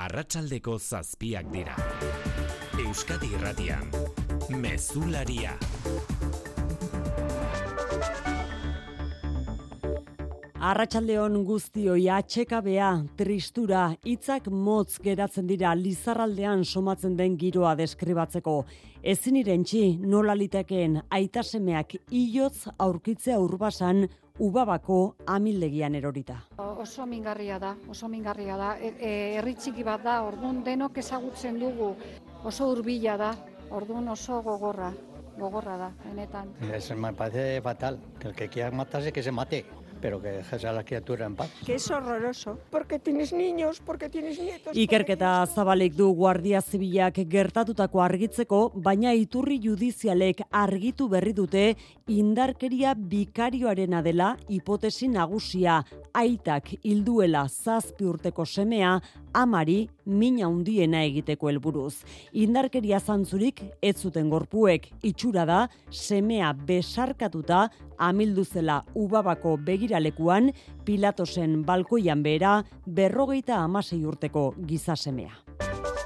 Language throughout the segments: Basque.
arratsaldeko zazpiak dira. Euskadi irratian, mezularia. Arratxaldeon guztioi atxekabea, tristura, hitzak motz geratzen dira lizarraldean somatzen den giroa deskribatzeko. Ezin irentxi nola litekeen aitasemeak ilotz aurkitzea urbasan ubabako amildegian erorita. Oso mingarria da, oso mingarria da. E, e, herri txiki bat da, orduan denok ezagutzen dugu, oso hurbila da, orduan oso gogorra, gogorra da, benetan. Es, me parece fatal, que el que quiera matarse que se mate. Pero que dejes a la criatura en paz. Que es horroroso, porque tienes niños, porque tienes nietos. Ikerketa zabalik du Guardia Zibilak gertatutako argitzeko, baina iturri judizialek argitu berri dute indarkeria bikarioarena dela hipotesi nagusia aitak hilduela zazpi urteko semea amari mina hundiena egiteko helburuz. Indarkeria zantzurik ez zuten gorpuek itxura da semea besarkatuta amildu zela ubabako begiralekuan Pilatosen balkoian bera berrogeita amasei urteko gizasemea.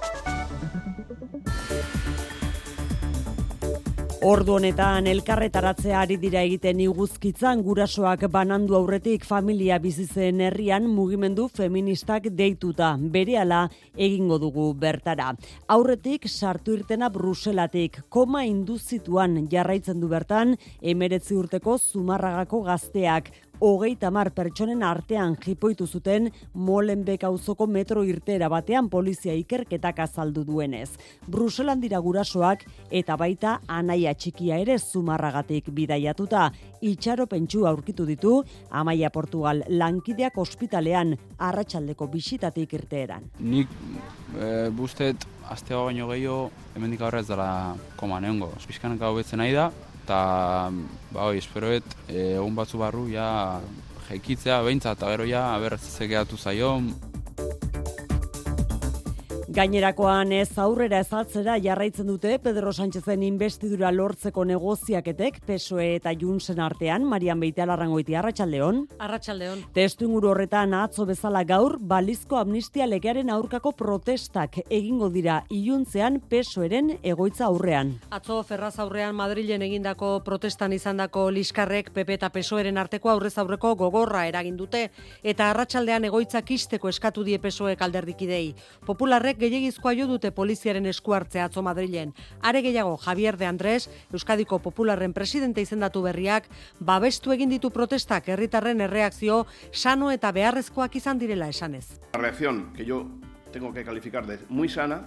Ordu honetan elkarretaratzea ari dira egiten iguzkitzan gurasoak banandu aurretik familia bizitzen herrian mugimendu feministak deituta. Berehala egingo dugu bertara. Aurretik sartu irtena Bruselatik. Koma induzituan jarraitzen du bertan emeretzi urteko zumarragako gazteak hogeita mar pertsonen artean jipoitu zuten Molenbeek auzoko metro irtera batean polizia ikerketak azaldu duenez. Bruselan dira gurasoak eta baita anaia txikia ere zumarragatik bidaiatuta. Itxaro pentsu aurkitu ditu Amaia Portugal lankideak ospitalean arratsaldeko bisitatik irteeran. Nik e, bustet asteo baino gehiago hemendik aurrez dela koma neongo. Bizkanak hau betzen nahi da, eta ba hoi, esperoet egun batzu barru ja jaikitzea behintzat, eta gero ja aberratzezek zaion, Gainerakoan ez aurrera ezaltzera jarraitzen dute Pedro Sánchezen investidura lortzeko negoziaketek PSOE eta Junsen artean Marian Beitea Larrangoiti Arratsaldeon. Arratsaldeon. Testu inguru horretan atzo bezala gaur balizko amnistia legearen aurkako protestak egingo dira iluntzean PSOEren egoitza aurrean. Atzo Ferraz aurrean Madrilen egindako protestan izandako liskarrek PP eta PSOEren arteko aurrez aurreko gogorra eragin dute eta arratsaldean egoitzak isteko eskatu die PSOE kalderdikidei. Popularrek gehiagizkoa jo dute poliziaren esku hartzea atzo Madrilen. Are gehiago Javier de Andrés, Euskadiko Popularren presidente izendatu berriak, babestu egin ditu protestak herritarren erreakzio sano eta beharrezkoak izan direla esanez. La reacción que yo tengo que calificar de muy sana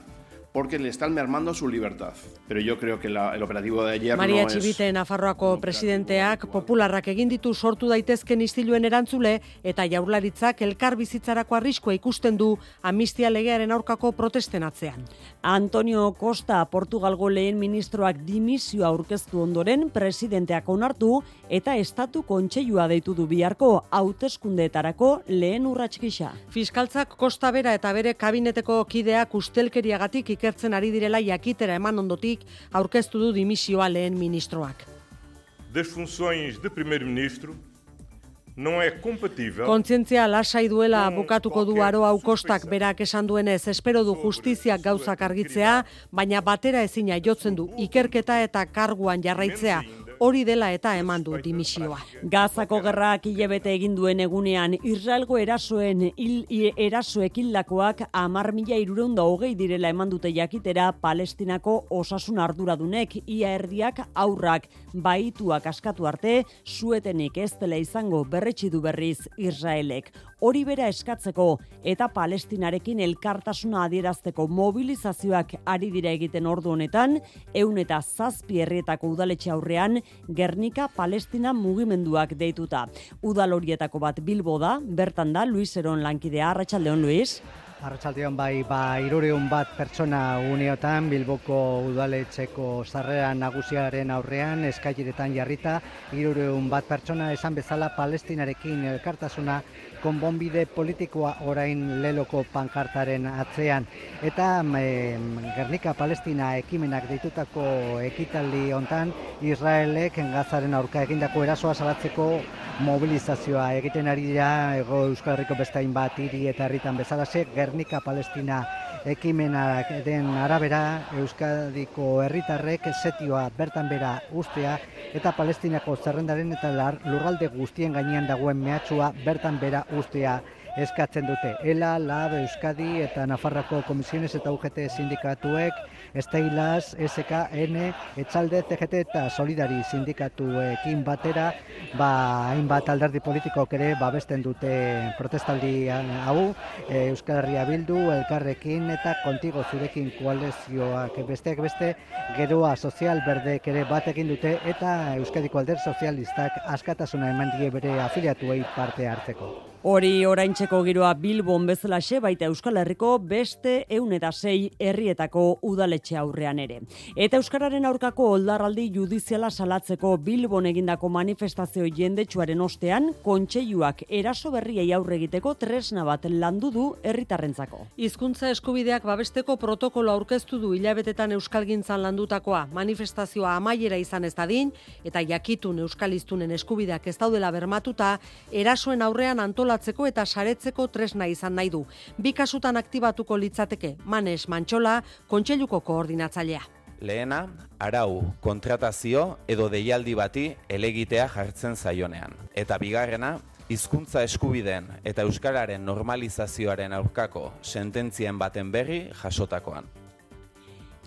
porque le están mermando su libertad. Pero yo creo que la, el operativo de ayer Maria no Txibite, Nafarroako presidenteak popularrak egin ditu sortu daitezken istiluen erantzule eta jaurlaritzak elkar bizitzarako arriskoa ikusten du amnistia legearen aurkako protesten atzean. Antonio Costa, Portugalgo lehen ministroak dimisio aurkeztu ondoren presidenteak onartu eta estatu kontseilua deitu du biharko hauteskundeetarako lehen urrats gisa. Fiskaltzak Costa bera eta bere kabineteko kideak ustelkeriagatik iker ikertzen ari direla jakitera eman ondotik aurkeztu du dimisioa lehen ministroak. Das funções de primeiro-ministro non é compatível. Kontzientzia lasai duela bukatuko du aro hau kostak berak esan duenez espero du justiziak gauzak argitzea, baina batera ezina jotzen du ikerketa eta karguan jarraitzea hori dela eta eman du dimisioa. Gazako gerrak hilebete egin duen egunean Israelgo erasoen hil, erasoek hildakoak amar mila irureunda hogei direla eman dute jakitera Palestinako osasun arduradunek ia erdiak aurrak baituak askatu arte suetenik ez dela izango berretsi du berriz Israelek hori bera eskatzeko eta Palestinarekin elkartasuna adierazteko mobilizazioak ari dira egiten ordu honetan, eun eta zazpi herrietako udaletxe aurrean Gernika Palestina mugimenduak deituta. Udal horietako bat Bilbo da, bertan da Luis Eron lankidea, Arratxaldeon Luis. Arratxaldeon bai, ba, irureun bat pertsona uneotan Bilboko udaletxeko sarrera nagusiaren aurrean eskaileretan jarrita, irureun bat pertsona esan bezala palestinarekin elkartasuna konbonbide politikoa orain leloko pankartaren atzean. Eta e, Gernika Palestina ekimenak deitutako ekitaldi hontan Israelek gazaren aurka egindako erasoa salatzeko mobilizazioa egiten ari dira ego Euskal Herriko beste hainbat hiri eta herritan bezalaxe Gernika Palestina ekimenak den arabera Euskadiko herritarrek setioa bertan bera ustea eta Palestinako zerrendaren eta lurralde guztien gainean dagoen mehatxua bertan bera ustea eskatzen dute. ELA, LAB, Euskadi eta Nafarrako Komisiones eta UGT sindikatuek, Esteilaz, SK, N, Etxalde, CGT eta Solidari sindikatuekin batera, ba, hainbat alderdi politikok ere babesten dute protestaldi hau, e, Euskal Herria Bildu, Elkarrekin eta Kontigo Zurekin koalizioak besteak beste, geroa sozial berdek ere batekin dute eta Euskadiko alder sozialistak askatasuna eman die bere afiliatuei parte hartzeko. Hori oraintzeko giroa Bilbon bezalaxe baita Euskal Herriko beste eun eta sei herrietako udaletxe aurrean ere. Eta Euskararen aurkako oldarraldi judiziala salatzeko Bilbon egindako manifestazio jendetsuaren ostean, kontseiluak eraso berriei aurre egiteko tresna bat landu du herritarrentzako. Hizkuntza eskubideak babesteko protokolo aurkeztu du hilabetetan euskalgintzan landutakoa. Manifestazioa amaiera izan ez dadin eta jakitun euskaliztunen eskubideak ez daudela bermatuta, erasoen aurrean antola antolatzeko eta saretzeko tresna izan nahi du. Bi kasutan aktibatuko litzateke Manes Mantxola, kontseiluko koordinatzailea. Lehena, arau, kontratazio edo deialdi bati elegitea jartzen zaionean. Eta bigarrena, hizkuntza eskubideen eta euskararen normalizazioaren aurkako sententzien baten berri jasotakoan.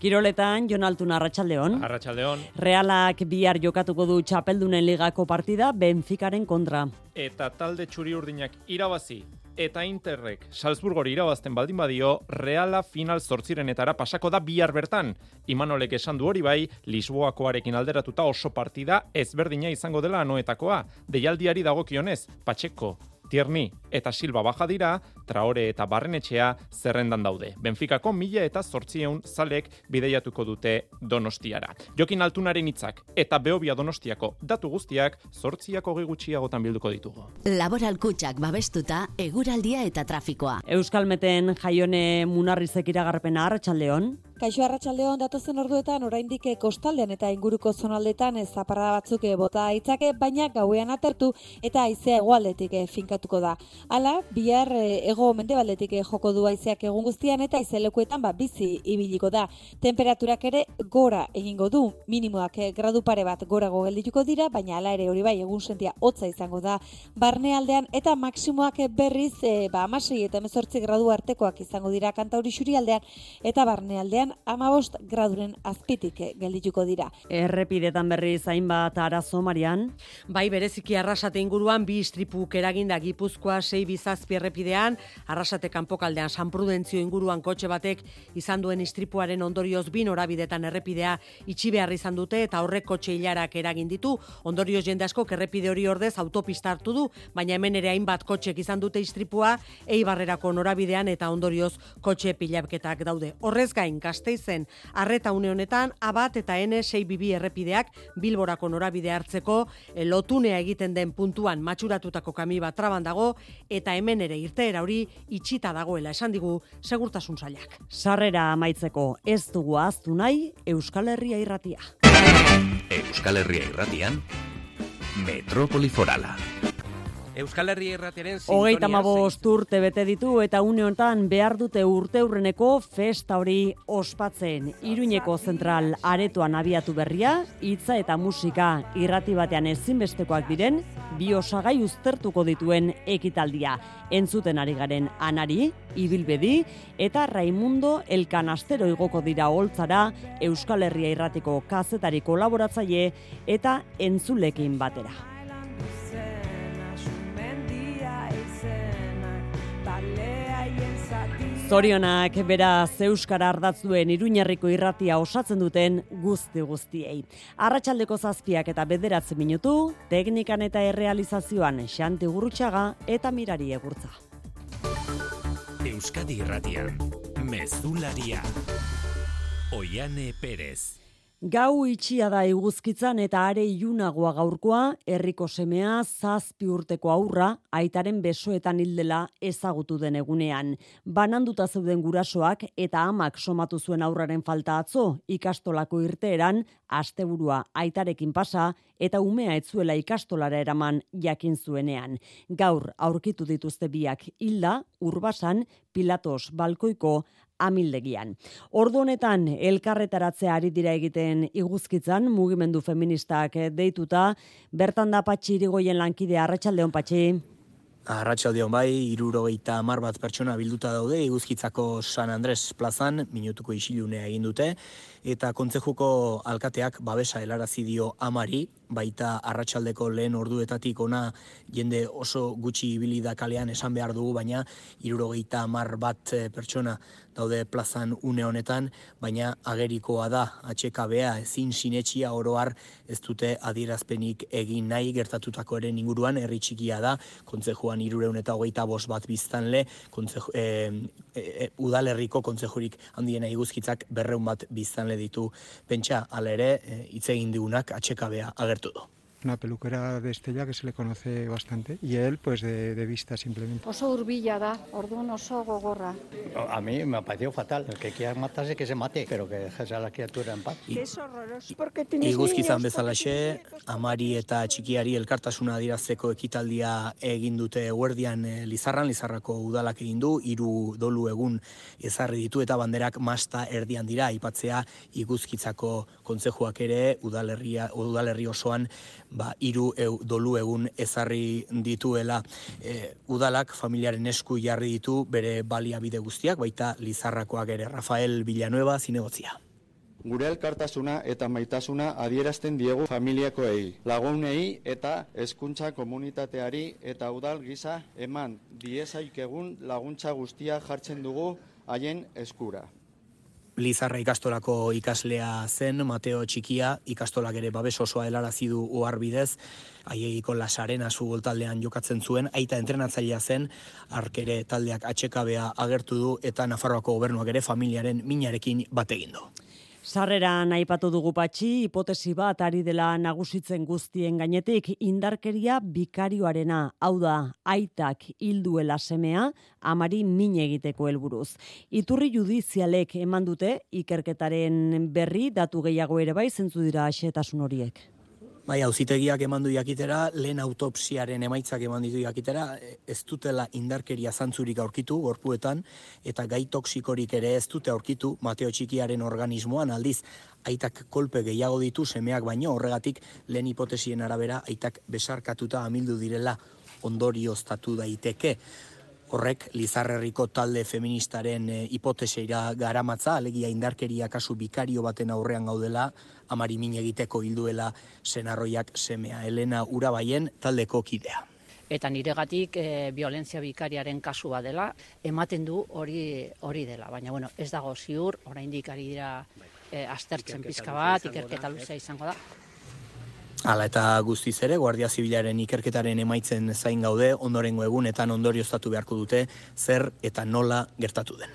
Kiroletan, Jon Altuna, Arratxaldeon. Arratxaldeon. Realak bihar jokatuko du txapeldunen ligako partida Benficaren kontra. Eta talde txuri urdinak irabazi eta Interrek Salzburgori irabazten baldin badio, Reala final zortzirenetara pasako da bihar bertan. Imanolek esan du hori bai, Lisboakoarekin alderatuta oso partida ezberdina izango dela anoetakoa. Deialdiari dagokionez, Patxeko, Tierni eta Silva baja dira, Traore eta Barrenetxea zerrendan daude. Benficako mila eta zortzieun zalek bideiatuko dute donostiara. Jokin altunaren hitzak eta beobia donostiako datu guztiak zortziako gutxiagotan bilduko ditugu. Laboral kutsak babestuta, eguraldia eta trafikoa. Euskalmeten jaione munarrizek iragarpena hartxaldeon. Kaixo arratsaldeon datozen orduetan oraindik kostaldean eta inguruko zonaldetan ez zaparra batzuk bota aitzake, baina gauean atertu eta haizea egualdetik finkatuko da. Hala, bihar ego mendebaldetik joko du haizeak egun guztian eta izelekuetan ba, bizi ibiliko da. Temperaturak ere gora egingo du, minimoak gradu pare bat gorago geldituko dira, baina hala ere hori bai egun sentia hotza izango da barnealdean eta maksimoak berriz e, ba, amasei eta emezortzi gradu artekoak izango dira kantauri xurialdean eta barnealdean amabost graduren azpitik geldituko dira. Errepidetan berri zain bat arazo, Marian? Bai, bereziki arrasate inguruan bi istripuk eraginda gipuzkoa sei bizazpi errepidean, arrasate kanpokaldean San Prudentzio inguruan kotxe batek izan duen istripuaren ondorioz bin orabidetan errepidea itxi behar izan dute eta horrek kotxe hilarak eragin ditu, ondorioz jende asko errepide hori ordez autopista hartu du, baina hemen ere hainbat kotxek izan dute istripua, eibarrerako norabidean eta ondorioz kotxe pilapketak daude. Horrez gain, Gasteizen arreta une honetan abat eta N 6 bibi errepideak Bilborako norabide hartzeko eh, lotunea egiten den puntuan matxuratutako kami bat traban dago eta hemen ere irteera hori itxita dagoela esan digu segurtasun sailak. Sarrera amaitzeko ez dugu aztu nahi Euskal Herria irratia. Euskal Herria irratian Metropoli Forala. Euskal Herri Erratiaren. Hogeita mabost urte bete ditu eta une honetan behar dute urte urreneko festa hori ospatzen. Iruñeko zentral aretoan abiatu berria, hitza eta musika irrati batean ezinbestekoak diren, bi osagai uztertuko dituen ekitaldia. Entzuten ari garen anari, ibilbedi, eta Raimundo Elkanastero igoko dira holtzara Euskal Herria Irratiko kazetari kolaboratzaile eta entzulekin batera. Zorionak beraz Euskara ardatzuen iruñerriko irratia osatzen duten guzti guztiei. Arratxaldeko zazpiak eta bederatzen minutu, teknikan eta errealizazioan xanti gurutxaga eta mirari egurtza. Euskadi irratian, mezularia. Oiane Perez. Gau itxia da iguzkitzan eta are ilunagoa gaurkoa, herriko semea zazpi urteko aurra, aitaren besoetan hildela ezagutu den egunean. Bananduta zeuden gurasoak eta amak somatu zuen aurraren falta atzo, ikastolako irteeran, asteburua aitarekin pasa eta umea etzuela ikastolara eraman jakin zuenean. Gaur aurkitu dituzte biak hilda, urbasan, pilatos balkoiko, amildegian. Ordu honetan elkarretaratzea ari dira egiten iguzkitzan mugimendu feministak deituta bertan da Patxi Irigoien lankide Arratsaldeon Patxi. Arratxaldeon bai, irurogeita mar bat pertsona bilduta daude, iguzkitzako San Andres plazan, minutuko isilunea egin dute, eta kontzejuko alkateak babesa helarazi dio amari, baita arratsaldeko lehen orduetatik ona jende oso gutxi ibili da kalean esan behar dugu, baina irurogeita mar bat eh, pertsona daude plazan une honetan, baina agerikoa da atxekabea ezin sinetxia oroar ez dute adierazpenik egin nahi gertatutako ere inguruan herri txikia da, kontzejuan irureun eta hogeita bos bat biztanle, kontzeju, e, udalerriko kontzejurik handiena iguzkitzak berreun bat biztanle ditu pentsa, alere hitz egin digunak atxekabea agertu du. Una peluquera de Estella que se le conoce bastante y él pues de, de vista simplemente. Oso urbilla da, orduan oso gogorra. A mí me ha parecido fatal. El que quiera matarse, que se mate, pero que dejes a la criatura en paz. Es horroroso porque tienes Iguzkizan niños, bezalaxe, amari eta txikiari elkartasuna adirazteko ekitaldia egin dute eguerdian eh, Lizarran, Lizarrako udalak egin du, hiru dolu egun ezarri ditu eta banderak masta erdian dira, aipatzea iguzkitzako kontzejuak ere udalerria, udalerri osoan ba, iru eu, dolu egun ezarri dituela e, udalak familiaren esku jarri ditu bere baliabide guztiak, baita Lizarrakoak ere Rafael Villanueva zinegotzia. Gure elkartasuna eta maitasuna adierazten diegu familiakoei, lagunei eta hezkuntza komunitateari eta udal gisa eman diezaik egun laguntza guztia jartzen dugu haien eskura. Lizarra ikastolako ikaslea zen, Mateo Txikia, ikastolak ere babes osoa helarazi du oharbidez, haiegiko lasaren asu goltaldean jokatzen zuen, aita entrenatzailea zen, arkere taldeak atxekabea agertu du, eta Nafarroako gobernuak ere familiaren minarekin bat egin du. Sarreran aipatu dugu patxi, hipotesi bat ari dela nagusitzen guztien gainetik, indarkeria bikarioarena, hau da, aitak hilduela semea, amari min egiteko helburuz. Iturri judizialek eman dute, ikerketaren berri, datu gehiago ere bai, zentzu dira asetasun horiek. Bai, auzitegiak eman du jakitera, lehen autopsiaren emaitzak eman ditu jakitera, ez dutela indarkeria zantzurik aurkitu gorpuetan, eta gai toksikorik ere ez dute aurkitu Mateo Txikiaren organismoan aldiz, aitak kolpe gehiago ditu semeak baino, horregatik lehen hipotesien arabera aitak besarkatuta amildu direla ondorioztatu daiteke horrek Lizarrerriko talde feministaren e, hipoteseira garamatza, alegia indarkeria kasu bikario baten aurrean gaudela, amari min egiteko hilduela senarroiak semea. Elena Urabaien taldeko kidea. Eta niregatik e, violentzia bikariaren kasua dela, ematen du hori hori dela. Baina bueno, ez dago ziur, oraindik ari dira e, aztertzen pizka bat, ikerketa luzea izango da. Hala eta guztiz ere, Guardia Zibilaren ikerketaren emaitzen zain gaude, ondorengo egunetan ondorioztatu beharko dute zer eta nola gertatu den.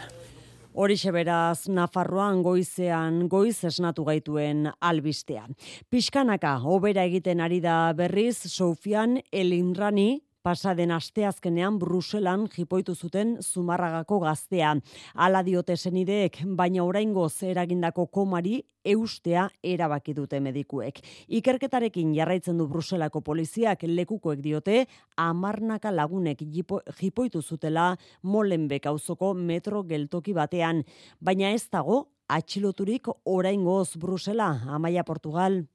Horixe beraz, Nafarroan goizean goiz esnatu gaituen albistea. Piskanaka, obera egiten ari da berriz, Sofian Elinrani, pasaden asteazkenean Bruselan jipoitu zuten Zumarragako gaztea. Hala diote senideek, baina oraingo eragindako komari eustea erabaki dute medikuek. Ikerketarekin jarraitzen du Bruselako poliziak lekukoek diote amarnaka lagunek jipoitu zutela Molenbeek auzoko metro geltoki batean, baina ez dago atxiloturik oraingoz Brusela, Amaia Portugal.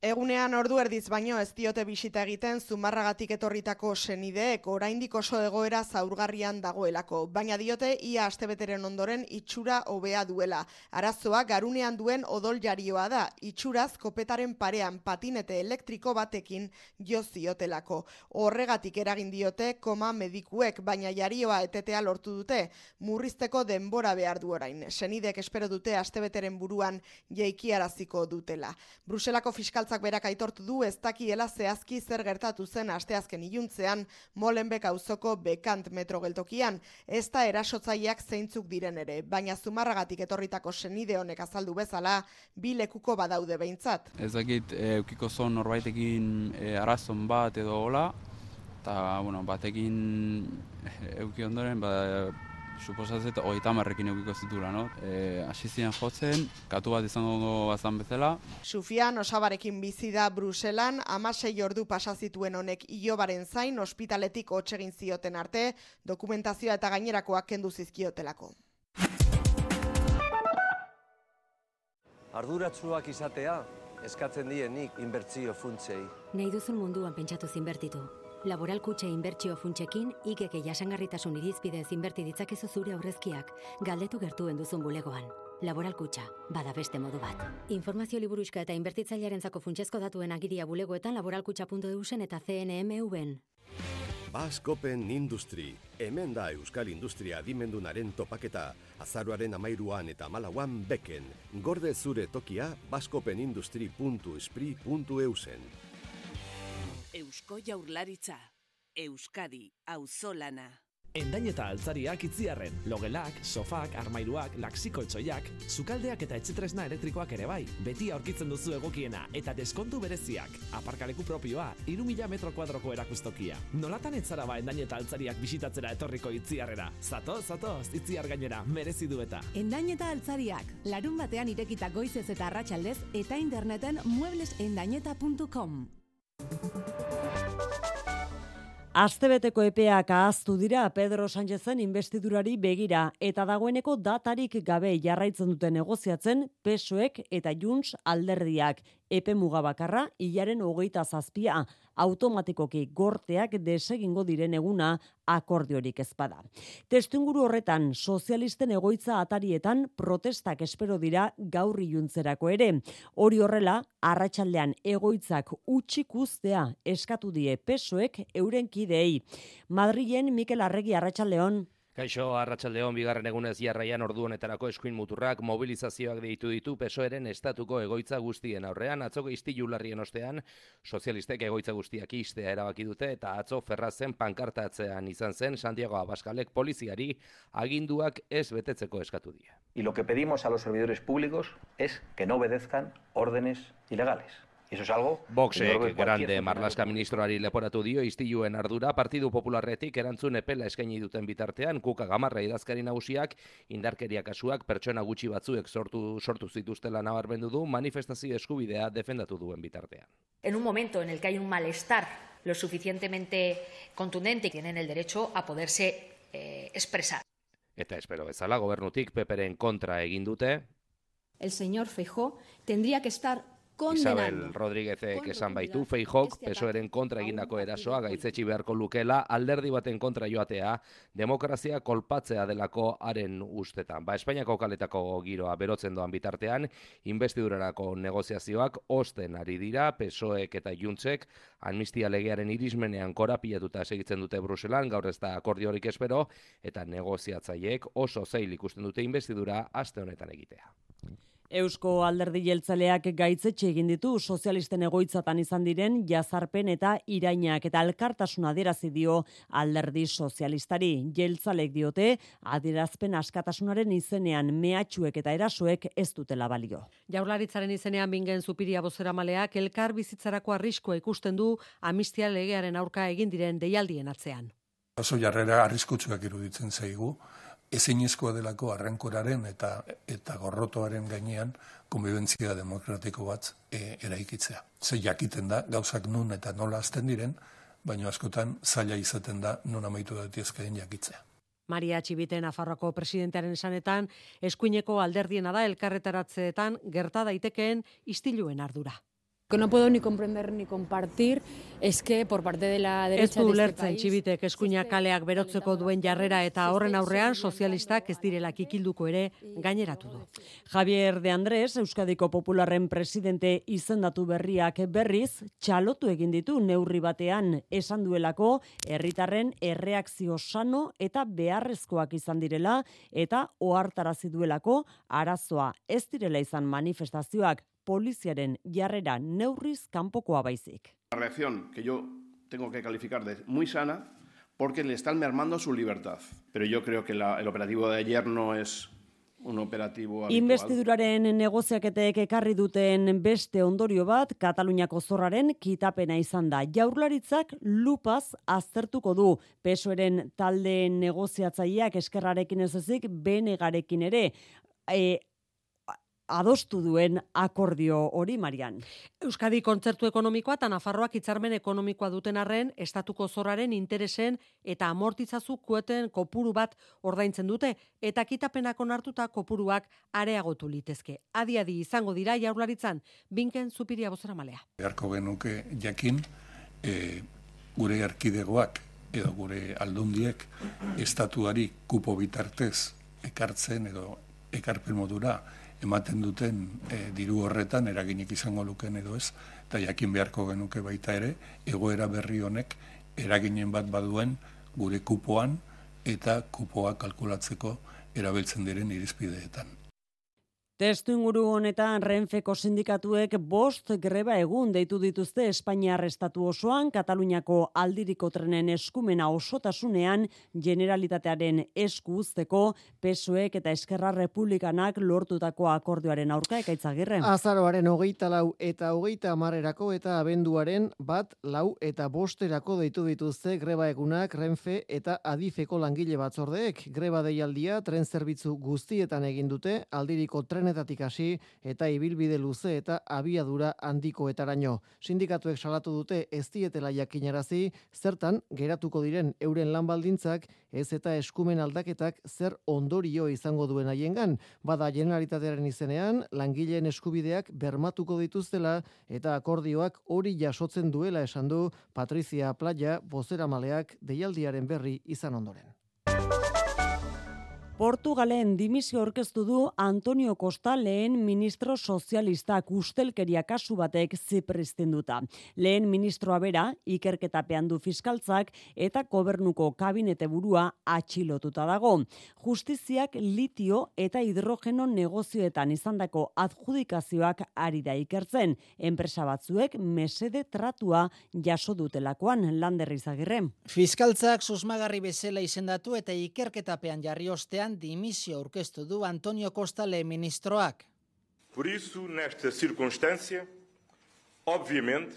Egunean ordu erdiz baino ez diote bisita egiten zumarragatik etorritako senideek oraindik oso egoera zaurgarrian dagoelako, baina diote ia astebeteren ondoren itxura hobea duela. Arazoa garunean duen odol jarioa da, itxuraz kopetaren parean patinete elektriko batekin jo ziotelako. Horregatik eragin diote koma medikuek, baina jarioa etetea lortu dute, murrizteko denbora behar du orain. Senidek espero dute astebeteren buruan jeikiaraziko dutela. Bruselako fiskal Ertzaintzak berak aitortu du ez dakiela zehazki zer gertatu zen asteazken iluntzean Molenbek auzoko bekant metro geltokian, ez da erasotzaileak zeintzuk diren ere, baina zumarragatik etorritako senide honek azaldu bezala, bi lekuko badaude behintzat. Ez dakit eukiko zon norbaitekin e, arazon bat edo hola, eta bueno, batekin euki ondoren, ba, suposatzet hogeita marrekin eukiko zitula, no? E, hasi ziren jotzen, katu bat izango bazan bezala. Sufian osabarekin bizi da Bruselan, amasei ordu pasa zituen honek ilobaren zain, ospitaletik hotxegin zioten arte, dokumentazioa eta gainerakoak kendu zizkiotelako. Arduratsuak izatea, eskatzen dienik inbertzio funtsei. Nahi duzun munduan pentsatu zinbertitu. Laboral kutxe inbertsio funtsekin, ikeke jasangarritasun irizpidez inberti ditzakezu zure aurrezkiak, galdetu gertuen duzun bulegoan. Laboral kutxa, bada beste modu bat. Informazio liburuska eta inbertitzailearen zako funtsezko datuen agiria bulegoetan laboralkutxa.eusen eta CNMV-en. Baskopen Industri, hemen da Euskal Industria adimendunaren topaketa, azaruaren amairuan eta malauan beken, gorde zure tokia baskopenindustri.espri.eusen. Eusko Jaurlaritza. Euskadi auzolana. Endain eta altzariak itziarren, logelak, sofak, armairuak, laksikoltsoiak, sukaldeak eta etxetresna elektrikoak ere bai, beti aurkitzen duzu egokiena eta deskontu bereziak, aparkaleku propioa, iru mila metro kuadroko erakustokia. Nolatan etzara ba endain eta altzariak bisitatzera etorriko itziarrera. Zato, zato, itziar gainera, merezi du eta. Endain eta altzariak, larun batean irekita goizez eta arratsaldez eta interneten mueblesendaineta.com. Astebeteko epeak ahaztu dira Pedro Sánchezen investidurari begira eta dagoeneko datarik gabe jarraitzen dute negoziatzen pesoek eta Junts alderdiak epe mugabakarra hilaren hogeita zazpia automatikoki gorteak desegingo diren eguna akordiorik ezpada. Testunguru horretan, sozialisten egoitza atarietan protestak espero dira gaur iluntzerako ere. Hori horrela, arratsaldean egoitzak utxik ustea eskatu die pesoek euren kideei. Madrilen Mikel Arregi arratsaldeon. Kaixo, arratsaldeon bigarren egunez jarraian ordu honetarako eskuin muturrak mobilizazioak deitu ditu pesoeren estatuko egoitza guztien aurrean atzoko istilu larrien ostean sozialistek egoitza guztiak istea erabaki dute eta atzo ferrazen pankartatzean izan zen Santiago Abaskalek poliziari aginduak ez betetzeko eskatu die. Y lo que pedimos a los servidores públicos es que no obedezcan órdenes ilegales. Y eso es algo... Voxek, grande marlaska ministroari leporatu dio istiluen ardura Partidu Popularretik erantzun epela eskaini duten bitartean, kuka gamarra idazkari nagusiak, indarkeria kasuak pertsona gutxi batzuek sortu, sortu zituztela nabarmendu du, manifestazio eskubidea defendatu duen bitartean. En un momento en el que hay un malestar lo suficientemente contundente, tienen el derecho a poderse eh, expresar. Eta espero bezala, gobernutik peperen kontra egin dute. El señor Feijó tendría que estar Isabel Rodríguezek esan baitu Feijok pesoeren kontra egindako erasoa gaitzetsi beharko lukela alderdi baten kontra joatea demokrazia kolpatzea delako haren ustetan. Ba, Espainiako kaletako giroa berotzen doan bitartean, investidurarako negoziazioak osten ari dira, pesoek eta juntzek, amnistia legearen irismenean korapilatuta segitzen dute Bruselan, gaur ez da akordiorik espero, eta negoziatzaiek oso zeil ikusten dute investidura aste honetan egitea. Eusko alderdi jeltzaleak gaitzetxe egin ditu sozialisten egoitzatan izan diren jazarpen eta irainak eta alkartasuna adierazi dio alderdi sozialistari. Jeltzalek diote adierazpen askatasunaren izenean mehatxuek eta erasoek ez dutela balio. Jaurlaritzaren izenean bingen zupiria bozera maleak elkar bizitzarako arriskoa ikusten du amistia legearen aurka egin diren deialdien atzean. Oso jarrera arriskutsuak iruditzen zaigu, ezinezkoa delako arrankoraren eta eta gorrotoaren gainean konbibentzia demokratiko bat e, eraikitzea. Ze jakiten da gauzak nun eta nola azten diren, baina askotan zaila izaten da nun amaitu daitezkeen jakitzea. Maria Txibite Nafarroko presidentearen esanetan, eskuineko alderdiena da elkarretaratzeetan gerta daitekeen istiluen ardura que no puedo ni comprender ni compartir es que por parte de la derecha Ez du lertzen txibitek eskuina kaleak berotzeko duen jarrera eta horren aurrean sozialistak ez direla kikilduko ere gaineratu du. Javier de Andrés, Euskadiko Popularren presidente izendatu berriak berriz, txalotu egin ditu neurri batean esan duelako herritarren erreakzio sano eta beharrezkoak izan direla eta ohartarazi duelako arazoa ez direla izan manifestazioak poliziaren jarrera neurriz kanpokoa baizik. La reacción que yo tengo que calificar de muy sana porque le están mermando su libertad. Pero yo creo que la, el operativo de ayer no es un operativo habitual. Investiduraren negoziaketek ekarri duten beste ondorio bat, Kataluniako zorraren kitapena izan da. Jaurlaritzak lupaz aztertuko du pesoeren talde negoziatzaileak eskerrarekin ez ezik, benegarekin ere. E, adostu duen akordio hori, Marian. Euskadi kontzertu ekonomikoa eta Nafarroak hitzarmen ekonomikoa duten arren, estatuko zorraren interesen eta amortitzazu kueten kopuru bat ordaintzen dute, eta kitapenak onartuta kopuruak areagotu litezke. Adi-adi izango dira jaurlaritzan, binken zupiria bozera malea. Beharko genuke jakin, e, gure arkidegoak edo gure aldundiek estatuari kupo bitartez ekartzen edo ekarpen modura ematen duten e, diru horretan eraginik izango luken edo ez, eta jakin beharko genuke baita ere, egoera berri honek eraginen bat baduen gure kupoan eta kupoa kalkulatzeko erabiltzen diren irizpideetan. Testu inguru honetan Renfeko sindikatuek bost greba egun deitu dituzte Espainiar estatu osoan, Kataluniako aldiriko trenen eskumena osotasunean generalitatearen esku uzteko pesoek eta eskerra republikanak lortutako akordioaren aurka ekaitzagirre. Azaroaren hogeita lau eta hogeita amarrerako eta abenduaren bat lau eta bosterako deitu dituzte greba egunak Renfe eta adifeko langile batzordeek. Greba deialdia tren zerbitzu guztietan egin dute aldiriko tren trenetatik hasi eta ibilbide luze eta abiadura handikoetaraino. Sindikatuek salatu dute ez dietela jakinarazi zertan geratuko diren euren lanbaldintzak ez eta eskumen aldaketak zer ondorio izango duen haiengan. Bada generalitatearen izenean langileen eskubideak bermatuko dituztela eta akordioak hori jasotzen duela esan du Patricia Playa bozeramaleak deialdiaren berri izan ondoren. Portugalen dimisio orkestu du Antonio Costa lehen ministro sozialistak ustelkeria kasu batek zipristenduta. Lehen ministroa bera, ikerketapean du fiskaltzak eta gobernuko kabinete burua atxilotuta dago. Justiziak litio eta hidrogeno negozioetan izandako adjudikazioak ari da ikertzen. Enpresa batzuek mesede tratua jaso dutelakoan landerri zagirre. Fiskaltzak susmagarri bezala izendatu eta ikerketapean jarri ostean dimisio aurkeztu du Antonio Costa le ministroak. Por isso, nesta circunstância, obviamente,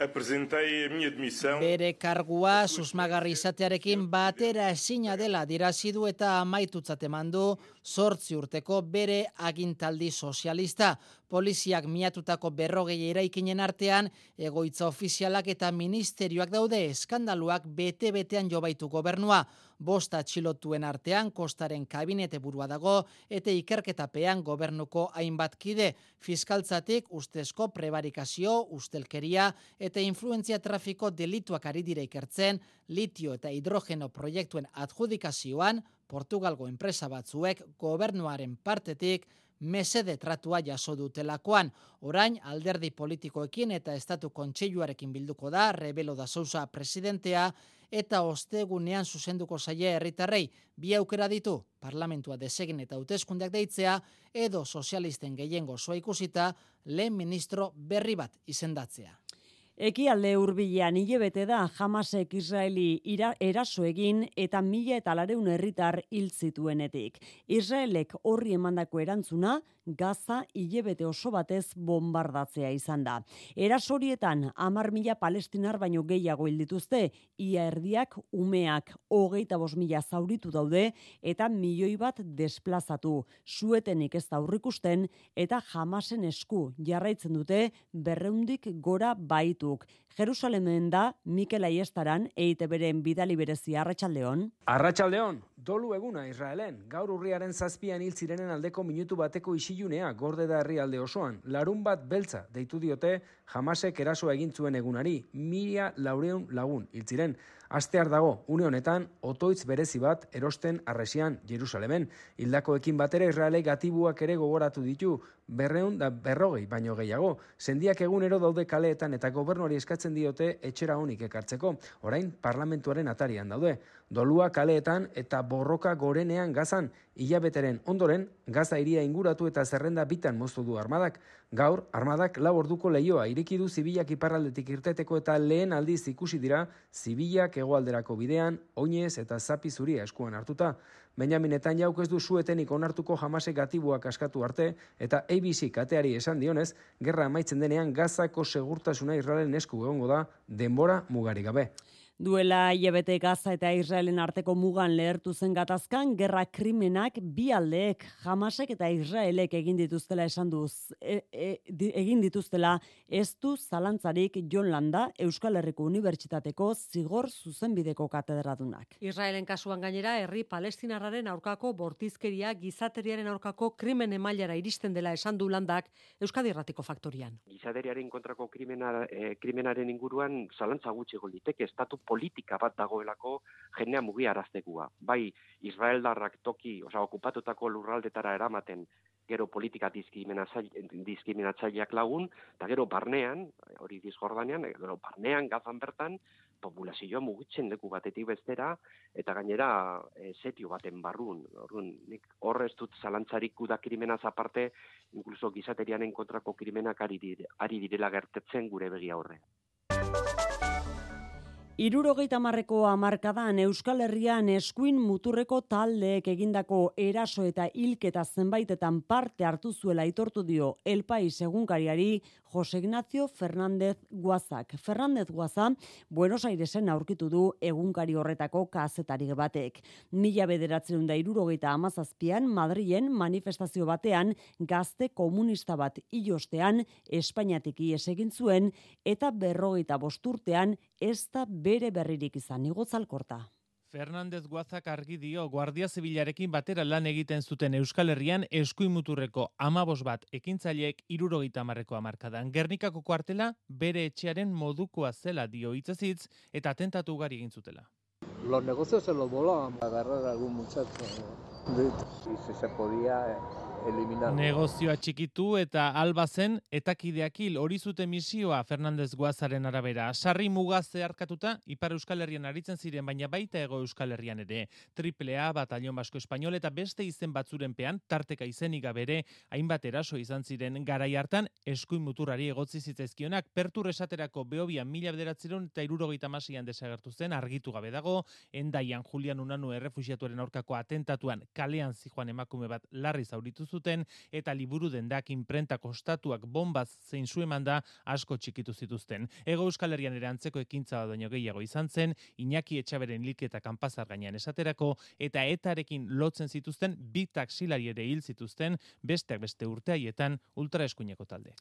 apresentei a minha demissão. Bere kargua susmagarri izatearekin batera ezina dela dirazidu eta amaitutzat emandu sortzi urteko bere agintaldi sozialista. Poliziak miatutako berrogei eraikinen artean, egoitza ofizialak eta ministerioak daude eskandaluak bete-betean jobaitu gobernua. Bosta txilotuen artean kostaren kabinete burua dago eta ikerketapean gobernuko hainbat kide. Fiskaltzatik ustezko prebarikazio, ustelkeria eta influenzia trafiko delituak ari dira ikertzen, litio eta hidrogeno proiektuen adjudikazioan, Portugalgo enpresa batzuek gobernuaren partetik mesede tratua jaso dutelakoan. Orain alderdi politikoekin eta estatu kontseiluarekin bilduko da, Rebelo da Sousa presidentea, eta ostegunean zuzenduko zaie herritarrei bi aukera ditu parlamentua desegin eta hauteskundeak deitzea edo sozialisten gehiengo soa ikusita lehen ministro berri bat izendatzea. Ekialde hurbilean hilebete da Hamasek Israeli ira, eraso egin eta mila eta lareun herritar hil zituenetik. Israelek horri emandako erantzuna Gaza hilebete oso batez bombardatzea izan da. Erasorietan hamar mila palestinar baino gehiago hil dituzte, ia erdiak umeak hogeita bos mila zauritu daude eta milioi bat desplazatu. Suetenik ez da aurrikusten eta jamasen esku jarraitzen dute berreundik gora baituk. Jerusalemen da Mikel Aiestaran eite beren bidali berezi Arratsaldeon. Arratsaldeon, dolu eguna Israelen. Gaur urriaren zazpian hil zirenen aldeko minutu bateko isilunea gorde da herrialde osoan. Larun bat beltza deitu diote jamasek eraso egin zuen egunari. Mila laureun lagun hil ziren. Astear dago, une honetan, otoitz berezi bat erosten arresian Jerusalemen. Hildakoekin batera Israelek gatibuak ere gogoratu ditu, berreun da berrogei baino gehiago. Sendiak egunero daude kaleetan eta gobernuari eskatzen diote etxera honik ekartzeko. Orain, parlamentuaren atarian daude. Dolua kaleetan eta borroka gorenean gazan, hilabeteren ondoren, gaza iria inguratu eta zerrenda bitan moztu du armadak. Gaur, armadak lau orduko leioa ireki du zibilak iparraldetik irteteko eta lehen aldiz ikusi dira zibilak hegoalderako bidean, oinez eta zapi zuria eskuan hartuta. Benjamin Netanyahu ez du suetenik onartuko jamasek gatibuak askatu arte eta ABC kateari esan dionez, gerra amaitzen denean gazako segurtasuna Israelen esku egongo da denbora mugari gabe. Duela hilabete Gaza eta Israelen arteko mugan lehertu zen gatazkan, gerra krimenak bi aldeek, Hamasek eta Israelek egin dituztela esan duz. E, e, egin dituztela ez du zalantzarik John Landa, Euskal Herriko Unibertsitateko zigor zuzenbideko katedradunak. Israelen kasuan gainera, herri palestinarraren aurkako bortizkeria gizateriaren aurkako krimen emailara iristen dela esan du Landak Euskadi Erratiko Faktorian. Gizateriaren kontrako krimena, eh, krimenaren inguruan zalantza gutxi golditeke, estatu politika bat dagoelako jendea mugiaraztekua. Bai, Israeldarrak toki, oza, okupatutako lurraldetara eramaten gero politika diskriminatzaileak lagun, eta gero barnean, hori disjordanean, gero barnean gazan bertan, populazioa mugitzen leku batetik bestera, eta gainera e, setio baten barrun. Orrun, nik horrez dut zalantzarik da krimenaz aparte, inkluso gizaterianen kontrako krimenak ari, ari direla gertetzen gure begia horre. Irurogeita marreko amarkadan Euskal Herrian eskuin muturreko taldeek egindako eraso eta hilketa zenbaitetan parte hartu zuela aitortu dio El Pais egunkariari Jose Ignacio Fernández Guazak. Fernández Guaza, Buenos Airesen aurkitu du egunkari horretako kazetari batek. Mila bederatzen da irurogeita amazazpian Madrien manifestazio batean gazte komunista bat iostean Espainiatik ies egin zuen eta berrogeita bosturtean ez da bere berririk izan igotzalkorta. Fernandez Guazak argi dio Guardia Zibilarekin batera lan egiten zuten Euskal Herrian eskuimuturreko amabos bat ekintzaileek irurogeita marreko amarkadan. Gernikako kuartela bere etxearen modukoa zela dio hitzazitz eta atentatu gari egin zutela. Los negocios se los voló agarrar algún muchacho. Y si se podía eliminar. Negozioa txikitu eta alba zen etakideak hil hori zute misioa Fernandez Guazaren arabera. Sarri muga zeharkatuta Ipar Euskal Herrian aritzen ziren baina baita ego Euskal Herrian ere. Triple A, Batalion Basko Espainol eta beste izen batzuren pean tarteka izenik bere hainbat eraso izan ziren garai hartan eskuin muturari egotzi zitzaizkionak pertur esaterako behobian mila bederatzeron eta irurogeita masian desagertu zen argitu gabe dago endaian Julian Unanu errefusiatuaren aurkako atentatuan kalean zijoan emakume bat larri zauritu zuten eta liburu dendak imprenta kostatuak bombaz zein zu da asko txikitu zituzten. Ego Euskal Herrian ere antzeko ekintza baino gehiago izan zen, Iñaki Etxaberen hilketa kanpazar gainean esaterako eta etarekin lotzen zituzten bi taksilari ere hil zituzten besteak beste urteaietan ultraeskuineko talde.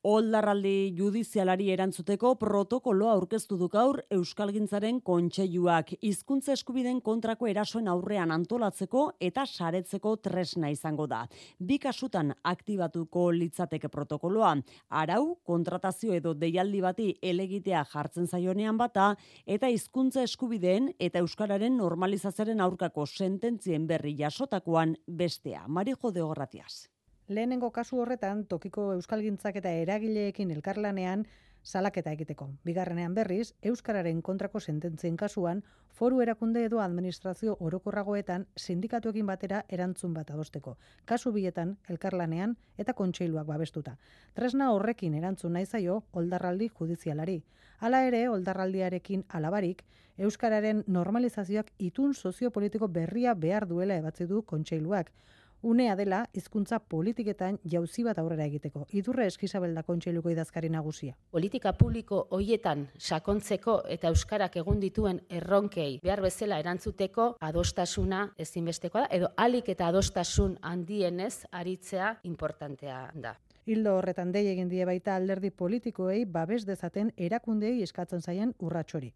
Oldarraldi judizialari erantzuteko protokoloa aurkeztu du gaur Euskalgintzaren kontseiluak hizkuntza eskubiden kontrako erasoen aurrean antolatzeko eta saretzeko tresna izango da. Bi kasutan aktibatuko litzateke protokoloa, arau kontratazio edo deialdi bati elegitea jartzen zaionean bata eta hizkuntza eskubideen eta euskararen normalizazioaren aurkako sententzien berri jasotakoan bestea. Marijo de Horratias. Lehenengo kasu horretan, tokiko euskalgintzak eta eragileekin elkarlanean salaketa egiteko. Bigarrenean berriz, Euskararen kontrako sententzien kasuan, foru erakunde edo administrazio orokorragoetan sindikatuekin batera erantzun bat adosteko. Kasu bietan, elkarlanean eta kontseiluak babestuta. Tresna horrekin erantzun nahi zaio, oldarraldi judizialari. Hala ere, oldarraldiarekin alabarik, Euskararen normalizazioak itun soziopolitiko berria behar duela ebatzi du kontseiluak unea dela hizkuntza politiketan jauzi bat aurrera egiteko. Idurre eskizabel da kontseiluko idazkari nagusia. Politika publiko hoietan sakontzeko eta euskarak egun dituen erronkei behar bezala erantzuteko adostasuna ezinbestekoa da edo alik eta adostasun handienez aritzea importantea da. Hildo horretan dei egin die baita alderdi politikoei babes dezaten erakundeei eskatzen zaien urratsori.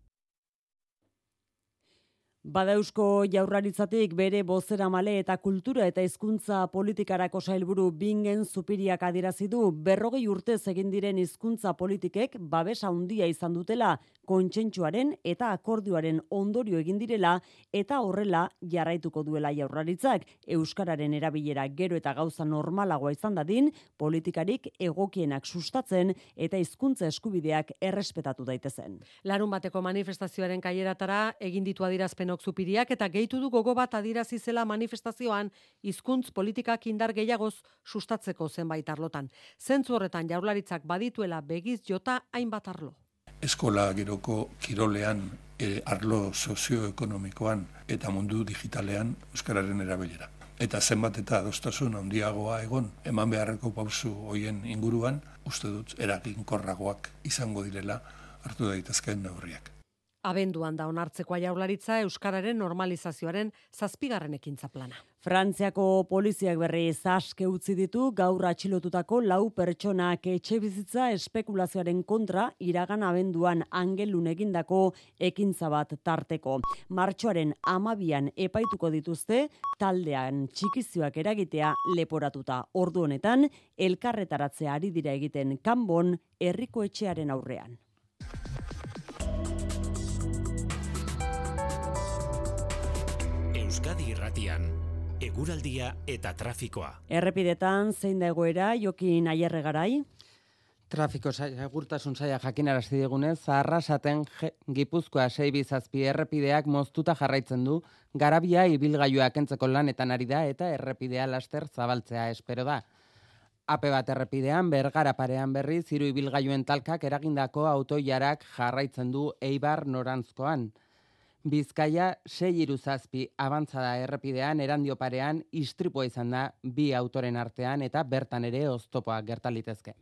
Badeusko jaurraritzatik bere bozera male eta kultura eta hizkuntza politikarako sailburu bingen zupiriak adierazi du berrogei urtez egin diren hizkuntza politikek babes handia izan dutela kontsentsuaren eta akordioaren ondorio egin direla eta horrela jarraituko duela jaurraritzak euskararen erabilera gero eta gauza normalagoa izan dadin politikarik egokienak sustatzen eta hizkuntza eskubideak errespetatu daitezen. Larun bateko manifestazioaren kaileratara egin ditu adirazpen denok zupiriak eta gehitu du gogo bat adirazi zela manifestazioan hizkuntz politikak indar gehiagoz sustatzeko zenbait arlotan. Zentzu horretan jaurlaritzak badituela begiz jota hainbat arlo. Eskola geroko kirolean e, arlo sozioekonomikoan eta mundu digitalean euskararen erabilera. Eta zenbat eta adostasun handiagoa egon eman beharreko pausu hoien inguruan, uste dut eraginkorragoak izango direla hartu daitezkeen neurriak. Abenduan da onartzekoa jaurlaritza Euskararen normalizazioaren zazpigarren ekintza plana. Frantziako poliziak berri zaske utzi ditu gaur atxilotutako lau pertsonak etxe bizitza espekulazioaren kontra iragan abenduan angelun egindako ekintza bat tarteko. Martxoaren amabian epaituko dituzte taldean txikizioak eragitea leporatuta. Ordu honetan, elkarretaratzea ari dira egiten kanbon herriko etxearen aurrean. Euskadi Irratian eguraldia eta trafikoa. Errepidetan zein da egoera Jokin Aierre garai? Trafiko segurtasun saia jakinarazi digunez, Arrasaten Gipuzkoa 6 errepideak moztuta jarraitzen du, garabia ibilgailuak entzeko lanetan ari da eta errepidea laster zabaltzea espero da. Ape bat errepidean, bergara parean berri, ziru ibilgailuen talkak eragindako autoiarak jarraitzen du Eibar Norantzkoan. Bizkaia sei iruzazpi abantzada errepidean erandio parean istripua izan da bi autoren artean eta bertan ere oztopoak gertalitezke.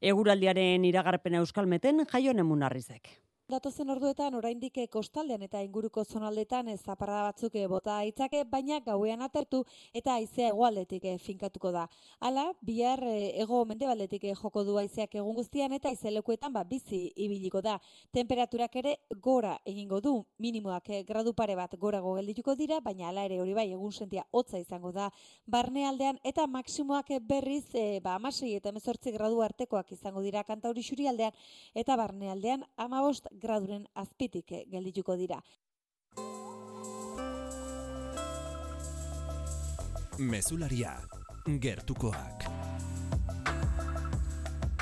Eguraldiaren iragarpena euskalmeten jaio nemunarrizek. Datozen orduetan oraindik eh, kostaldean eta inguruko zonaldetan ez zaparra batzuk eh, bota aitzake, baina gauean atertu eta haizea egualdetik eh, finkatuko da. Hala, bihar ego mendebaldetik joko du haizeak egun guztian eta izelekuetan ba, bizi ibiliko da. Temperaturak ere gora egingo du, minimoak gradu pare bat gorago geldituko dira, baina hala ere hori bai egun sentia hotza izango da barnealdean eta maksimoak berriz e, ba, amasei eta emezortzi gradu artekoak izango dira kantauri xurialdean eta barnealdean amabost graduren azpitik eh, geldituko dira. Mesularia, gertukoak.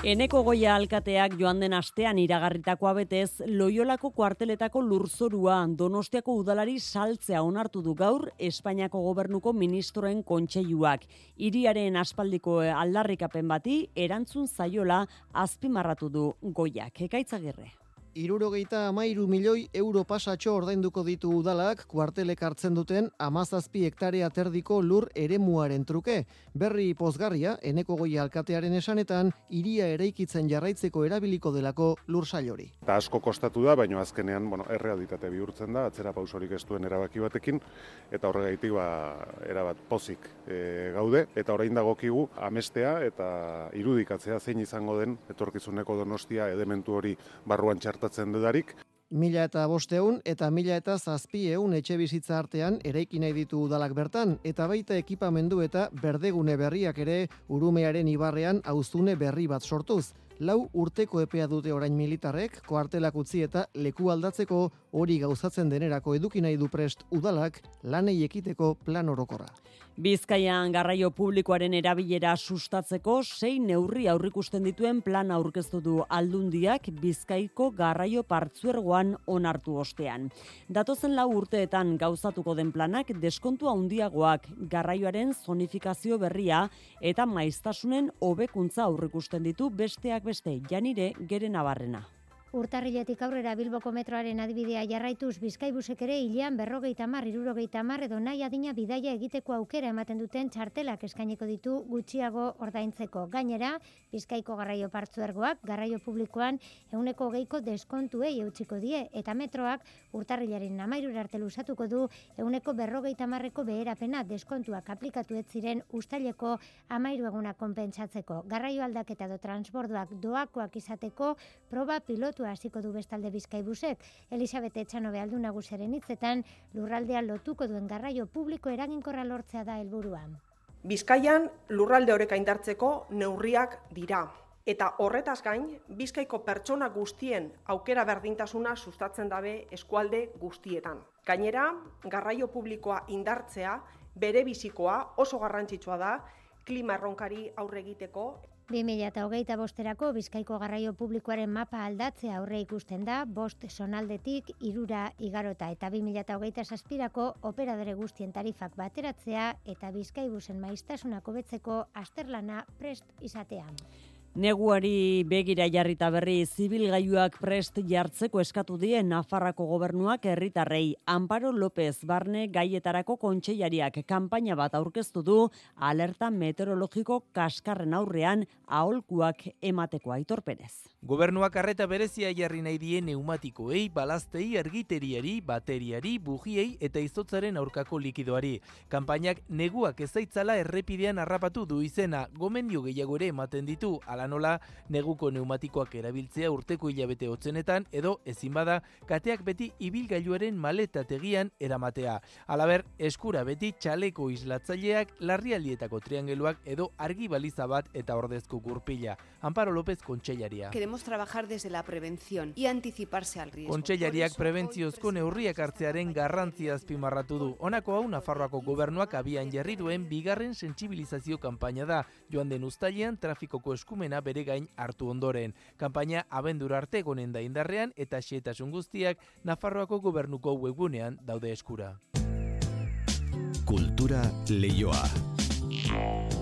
Eneko goia alkateak joan den astean iragarritakoa betez, loiolako kuarteletako lurzorua donostiako udalari saltzea onartu du gaur Espainiako gobernuko ministroen kontseiluak. Iriaren aspaldiko aldarrikapen bati erantzun zaiola azpimarratu du goiak. Ekaitzagirre. Irurogeita amairu milioi euro pasatxo ordainduko ditu udalak kuartelek hartzen duten amazazpi hektarea terdiko lur eremuaren truke. Berri pozgarria, eneko goi alkatearen esanetan, iria eraikitzen jarraitzeko erabiliko delako lur sailori. Eta asko kostatu da, baina azkenean bueno, errealitate bihurtzen da, atzera pausorik ez duen erabaki batekin, eta horregaitik ba, erabat pozik e, gaude, eta orain dagokigu amestea eta irudikatzea zein izango den etorkizuneko donostia edementu hori barruan txartu gertatzen dudarik. Mila eta bosteun eta mila eta zazpieun etxe bizitza artean eraiki nahi ditu udalak bertan, eta baita ekipamendu eta berdegune berriak ere urumearen ibarrean auzune berri bat sortuz. Lau urteko epea dute orain militarrek, koartelak utzi eta leku aldatzeko hori gauzatzen denerako eduki nahi du prest udalak lanei ekiteko plan orokorra. Bizkaian garraio publikoaren erabilera sustatzeko sei neurri aurrikusten dituen plan aurkeztu du aldundiak Bizkaiko garraio partzuergoan onartu ostean. Datozen lau urteetan gauzatuko den planak deskontu handiagoak garraioaren zonifikazio berria eta maiztasunen hobekuntza aurrikusten ditu besteak beste janire gere nabarrena. Urtarriletik aurrera Bilboko metroaren adibidea jarraituz Bizkaibusek ere hilean berrogeita mar, irurogeita mar edo nahi adina bidaia egiteko aukera ematen duten txartelak eskaineko ditu gutxiago ordaintzeko. Gainera, Bizkaiko garraio partzuergoak garraio publikoan euneko geiko deskontuei eutxiko die eta metroak urtarrilaren namairur arte lusatuko du euneko berrogeita marreko beherapena deskontuak aplikatu ez ziren ustaileko amairu eguna konpentsatzeko. Garraio aldaketa do transborduak doakoak izateko proba pilotu proiektua hasiko du bestalde Bizkaibusek. Elisabet Etxanobe aldu nagusaren hitzetan lurraldea lotuko duen garraio publiko eraginkorra lortzea da helburua. Bizkaian lurralde oreka indartzeko neurriak dira. Eta horretaz gain, Bizkaiko pertsona guztien aukera berdintasuna sustatzen dabe eskualde guztietan. Gainera, garraio publikoa indartzea bere bizikoa oso garrantzitsua da klima erronkari aurre egiteko 2008 bosterako Bizkaiko garraio publikoaren mapa aldatzea aurre ikusten da, bost sonaldetik irura igarota eta 2008 saspirako operadore guztien tarifak bateratzea eta Bizkaibusen maiztasunako betzeko asterlana prest izatean. Neguari begira jarrita berri zibilgailuak prest jartzeko eskatu die Nafarrako gobernuak herritarrei Amparo López Barne gaietarako kontseilariak kanpaina bat aurkeztu du alerta meteorologiko kaskarren aurrean aholkuak emateko Aitor Perez. Gobernuak arreta berezia jarri nahi die neumatikoei, balaztei, ergiteriari, bateriari, bugiei eta izotzaren aurkako likidoari. Kanpainak neguak ezaitzala errepidean harrapatu du izena, gomendio gehiago ere ematen ditu, ala nola neguko neumatikoak erabiltzea urteko hilabete hotzenetan edo ezin bada kateak beti ibilgailuaren maletategian eramatea. Alaber, eskura beti txaleko islatzaileak, larrialdietako triangeluak edo argi baliza bat eta ordezko gurpila. Amparo López Kontseilaria. Queremos trabajar desde la prevención y anticiparse al riesgo. Kontseilariak prebentziozko neurriak hartzearen garrantzia azpimarratu du. Honako hau Nafarroako gobernuak abian jarri duen bigarren sentsibilizazio kanpaina da. Joan den ustailean trafikoko eskumena bere gain hartu ondoren. Kanpaina abendura arte gonen da indarrean eta xetasun guztiak Nafarroako gobernuko webgunean daude eskura. Kultura leioa.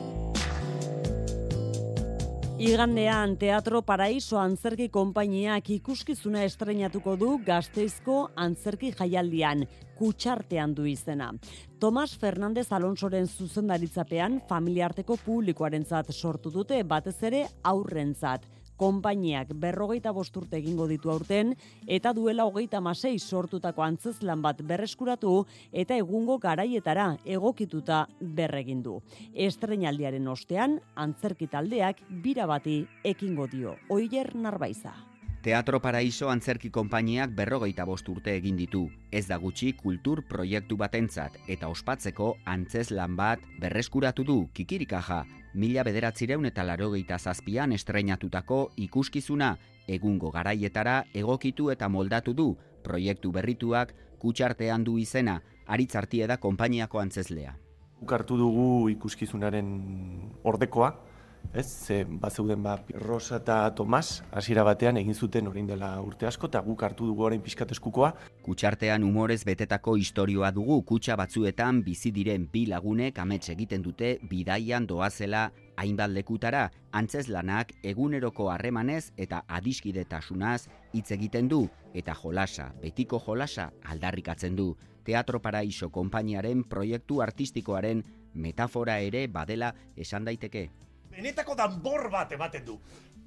Igandean Teatro Paraiso Antzerki Konpainiak ikuskizuna estrenatuko du Gasteizko Antzerki Jaialdian, kutxartean du izena. Tomas Fernandez Alonsoren zuzendaritzapean familiarteko publikoarentzat sortu dute batez ere aurrentzat konpainiak berrogeita bosturte egingo ditu aurten, eta duela hogeita masei sortutako antzeslan bat berreskuratu, eta egungo garaietara egokituta berregin du. Estrenaldiaren ostean, antzerki taldeak bira bati ekingo dio. Oier Narbaiza. Teatro Paraiso antzerki konpainiak berrogeita bost urte egin ditu. Ez da gutxi kultur proiektu batentzat eta ospatzeko antzeslan bat berreskuratu du kikirikaja mila bederatzireun eta larogeita zazpian estreinatutako ikuskizuna egungo garaietara egokitu eta moldatu du proiektu berrituak kutsartean du izena aritzartie da konpainiako antzeslea. Ukartu dugu ikuskizunaren ordekoa, Ez, ze bat zeuden ba, Rosa eta Tomas hasiera batean egin zuten orain dela urte asko eta guk hartu dugu orain pixkat eskukoa. Kutsartean humorez betetako istorioa dugu kutsa batzuetan bizi diren bi lagunek amets egiten dute bidaian doazela hainbat lekutara antzeslanak eguneroko harremanez eta adiskidetasunaz hitz egiten du eta jolasa, betiko jolasa aldarrikatzen du. Teatro Paraiso konpainiaren proiektu artistikoaren metafora ere badela esan daiteke benetako danbor bat ematen du.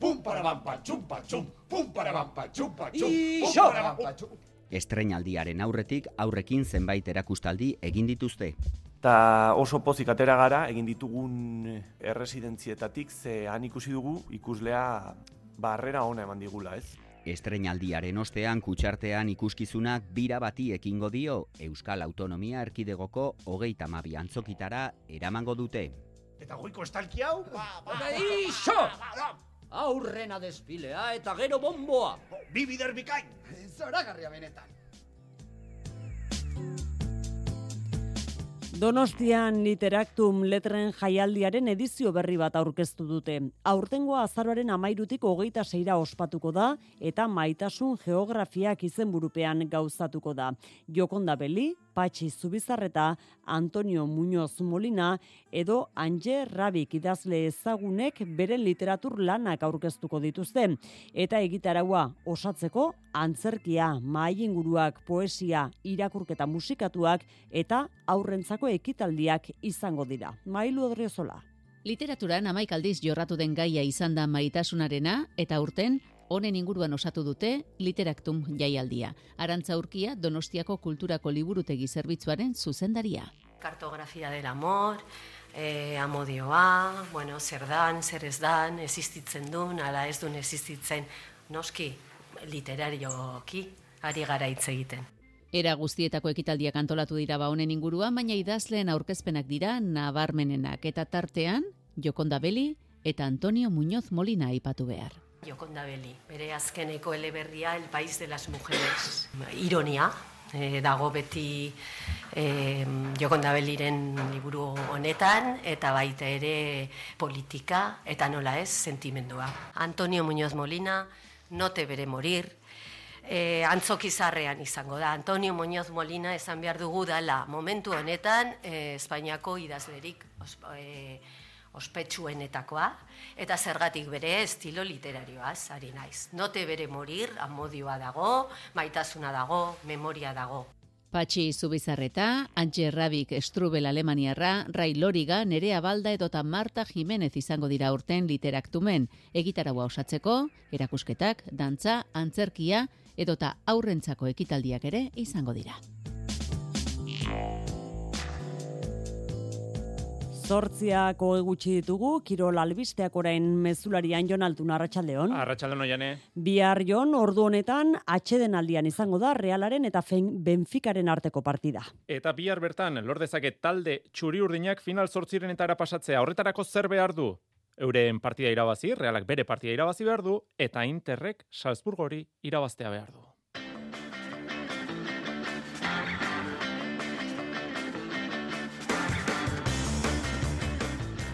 Pum para bampa, txumpa, txum, pum para bampa, txumpa, txum, pum para bampa, txum. Estreinaldiaren aurretik aurrekin zenbait erakustaldi egin dituzte. Ta oso pozik atera gara egin ditugun erresidentzietatik ze han ikusi dugu ikuslea barrera ona eman digula, ez? Estreinaldiaren ostean kutsartean ikuskizunak bira bati ekingo dio Euskal Autonomia Erkidegoko hogeita mabi antzokitara eramango dute. Eta goiko estalki hau? Ba, ba, ba, Ixo! Aurrena despilea eta gero bomboa. Bi bider bikain. Zoragarria benetan. Donostian Literaktum letren jaialdiaren edizio berri bat aurkeztu dute. Aurtengoa azaroaren amairutik hogeita zeira ospatuko da eta maitasun geografiak izenburupean gauzatuko da. Jokonda Beli, Patxi Zubizarreta, Antonio Muñoz Molina edo Anje Rabik idazle ezagunek beren literatur lanak aurkeztuko dituzte. Eta egitaraua osatzeko antzerkia, maaiinguruak, poesia, irakurketa musikatuak eta aurrentzako ekitaldiak izango dira. Mailu Odriozola. Literaturan amaik aldiz jorratu den gaia izan da maitasunarena eta urten honen inguruan osatu dute Literaktum jaialdia. Arantza Urkia Donostiako Kulturako Liburutegi Zerbitzuaren zuzendaria. Kartografia del amor, eh, amodioa, bueno, zer dan, zer ez dan, existitzen duen, ala ez duen existitzen, noski, literarioki, ari gara hitz egiten. Era guztietako ekitaldiak antolatu dira ba honen inguruan, baina idazleen aurkezpenak dira nabarmenenak eta tartean Jokonda Beli eta Antonio Muñoz Molina aipatu behar. Jokonda Beli, bere azkeneko eleberria El País de las Mujeres. Ironia, e, dago beti e, jokondabeliren liburu honetan, eta baita ere politika, eta nola ez, sentimendua. Antonio Muñoz Molina, note bere morir, e, antzokizarrean izango da. Antonio Muñoz Molina esan behar dugu dala momentu honetan e, Espainiako idazlerik e, ospetsuenetakoa, eta zergatik bere estilo literarioaz, ari naiz. Note bere morir, amodioa dago, maitasuna dago, memoria dago. Patxi Zubizarreta, Antje Rabik Estrubel Alemaniarra, Rai Loriga, Nerea Balda edota Marta Jimenez izango dira urten literaktumen. Egitaragua osatzeko, erakusketak, dantza, antzerkia edota aurrentzako ekitaldiak ere izango dira. Zortziako egutsi ditugu, Kirol albisteak orain mezularian jon altun arratsaldeon. Arratsaldeon oiane. Bihar jon ordu honetan atxeden aldian izango da Realaren eta Benficaren arteko partida. Eta bihar bertan, lordezake talde txuri urdinak final zortziren eta pasatzea. Horretarako zer behar du? Euren partida irabazi, Realak bere partida irabazi behar du, eta Interrek Salzburgori irabaztea behar du.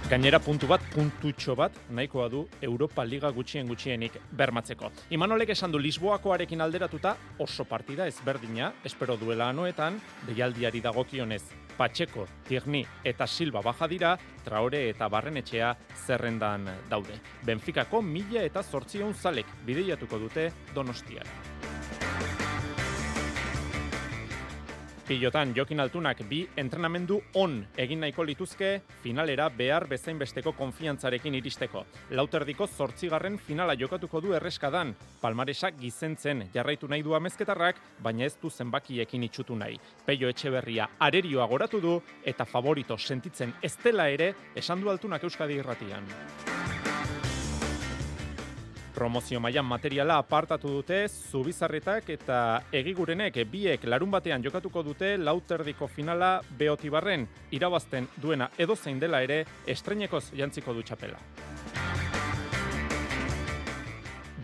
Gainera puntu bat, puntutxo bat, nahikoa du Europa Liga gutxien gutxienik bermatzeko. Imanolek esan du Lisboakoarekin alderatuta oso partida ezberdina, espero duela anoetan, deialdiari dagokionez. Patxeko, Tirni eta Silva baja dira, Traore eta Barrenetxea zerrendan daude. Benfikako mila eta zortzion zalek bideiatuko dute Donostiara. Pilotan Jokin Altunak bi entrenamendu on egin nahiko lituzke finalera behar bezain besteko konfiantzarekin iristeko. Lauterdiko zortzigarren finala jokatuko du erreskadan. Palmaresak gizentzen jarraitu nahi du amezketarrak, baina ez du zenbakiekin itxutu nahi. Peio Etxeberria arerioa goratu du eta favorito sentitzen ez dela ere esan du Altunak Euskadi irratian promozio mailan materiala apartatu dute Zubizarretak eta Egigurenek biek larun batean jokatuko dute lauterdiko finala Beotibarren irabazten duena edo zein dela ere estreinekoz jantziko du txapela.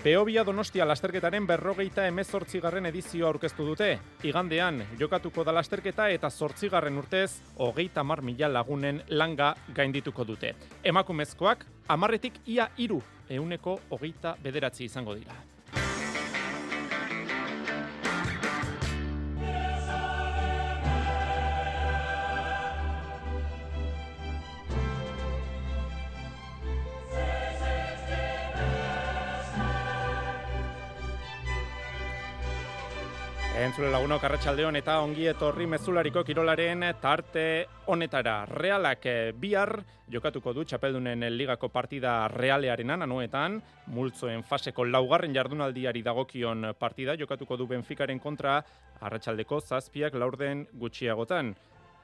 Beobia Donostia lasterketaren berrogeita emezortzigarren edizioa aurkeztu dute. Igandean, jokatuko da lasterketa eta zortzigarren urtez, hogeita mar mila lagunen langa gaindituko dute. Emakumezkoak, amarretik ia iru, euneko hogeita bederatzi izango dira. Entzule laguno karratxaldeon eta ongi etorri mezulariko kirolaren tarte honetara. Realak eh, bihar jokatuko du txapeldunen ligako partida realearenan anuetan, multzoen faseko laugarren jardunaldiari dagokion partida jokatuko du Benficaren kontra arratsaldeko zazpiak laurden gutxiagotan.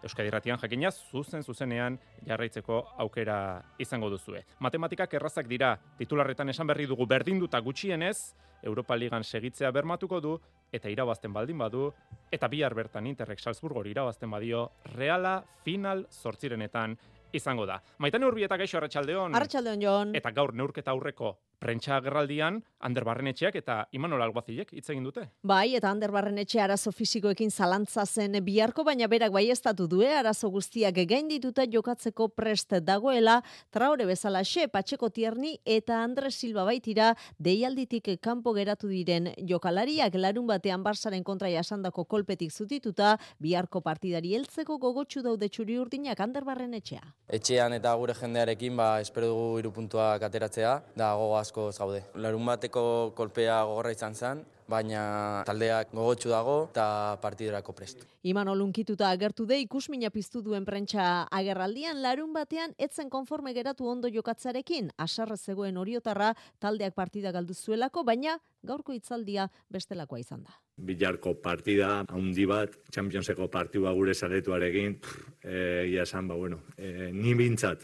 Euskadi Ratian jakinaz, zuzen zuzenean jarraitzeko aukera izango duzue. Matematikak errazak dira, titularretan esan berri dugu berdinduta gutxienez, Europa Ligan segitzea bermatuko du, eta irabazten baldin badu, eta bihar bertan Interrek Salzburgor irabazten badio, reala final sortzirenetan izango da. Maitane urbi eta gaixo arratsaldeon. Arratsaldeon Jon. Eta gaur neurketa aurreko prentsa agerraldian Ander Barrenetxeak eta Imanol Alguazilek hitz egin dute. Bai, eta Ander Barrenetxe arazo fisikoekin zalantza zen biharko, baina berak bai estatu du, arazo guztiak egain dituta jokatzeko prest dagoela, traore bezala xe, patxeko tierni eta Andres Silva baitira deialditik kanpo geratu diren jokalariak larun batean barsaren kontra jasandako kolpetik zutituta, biharko partidari heltzeko gogotsu daude txuri urdinak Ander Barrenetxea. Etxean eta gure jendearekin, ba, espero dugu irupuntuak ateratzea, da gogoaz asko zaude. Larun bateko kolpea gogorra izan zen, baina taldeak gogotsu dago eta partiderako prest. Iman olunkituta agertu de ikusmina piztu duen prentsa agerraldian larun batean etzen konforme geratu ondo jokatzarekin. Asarra zegoen oriotarra taldeak partida galdu zuelako, baina gaurko hitzaldia bestelakoa izan da. Bilarko partida handi bat, Championseko partidua gure zaretuarekin, eh, ia esan, ba, bueno, e, ni bintzat,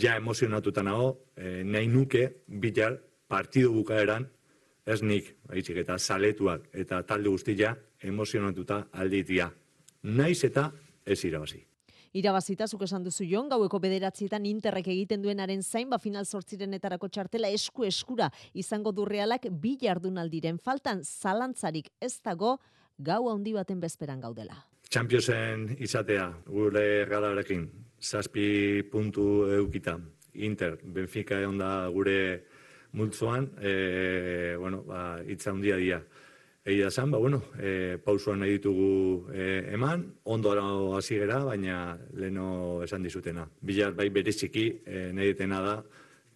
ja emozionatuta nago, e, nahi nuke bilar partidu bukaeran, ez nik, haitzik, eta saletuak eta talde guztia emozionatuta alditia. Naiz eta ez irabazi. Irabazita, zuk esan duzu jon, gaueko bederatzietan interrek egiten duenaren zain, ba final sortzirenetarako txartela esku eskura izango durrealak bi jardunaldiren faltan zalantzarik ez dago gau handi baten bezperan gaudela. Championsen izatea, gure galarekin, zazpi puntu eukita. Inter, Benfica egon da gure multzoan, e, bueno, ba, itza handia dia. Egi da zan, ba, bueno, e, pausuan nahi ditugu e, eman, ondo hasi gera, baina leno esan dizutena. Bilar bai bereziki e, nahi ditena da,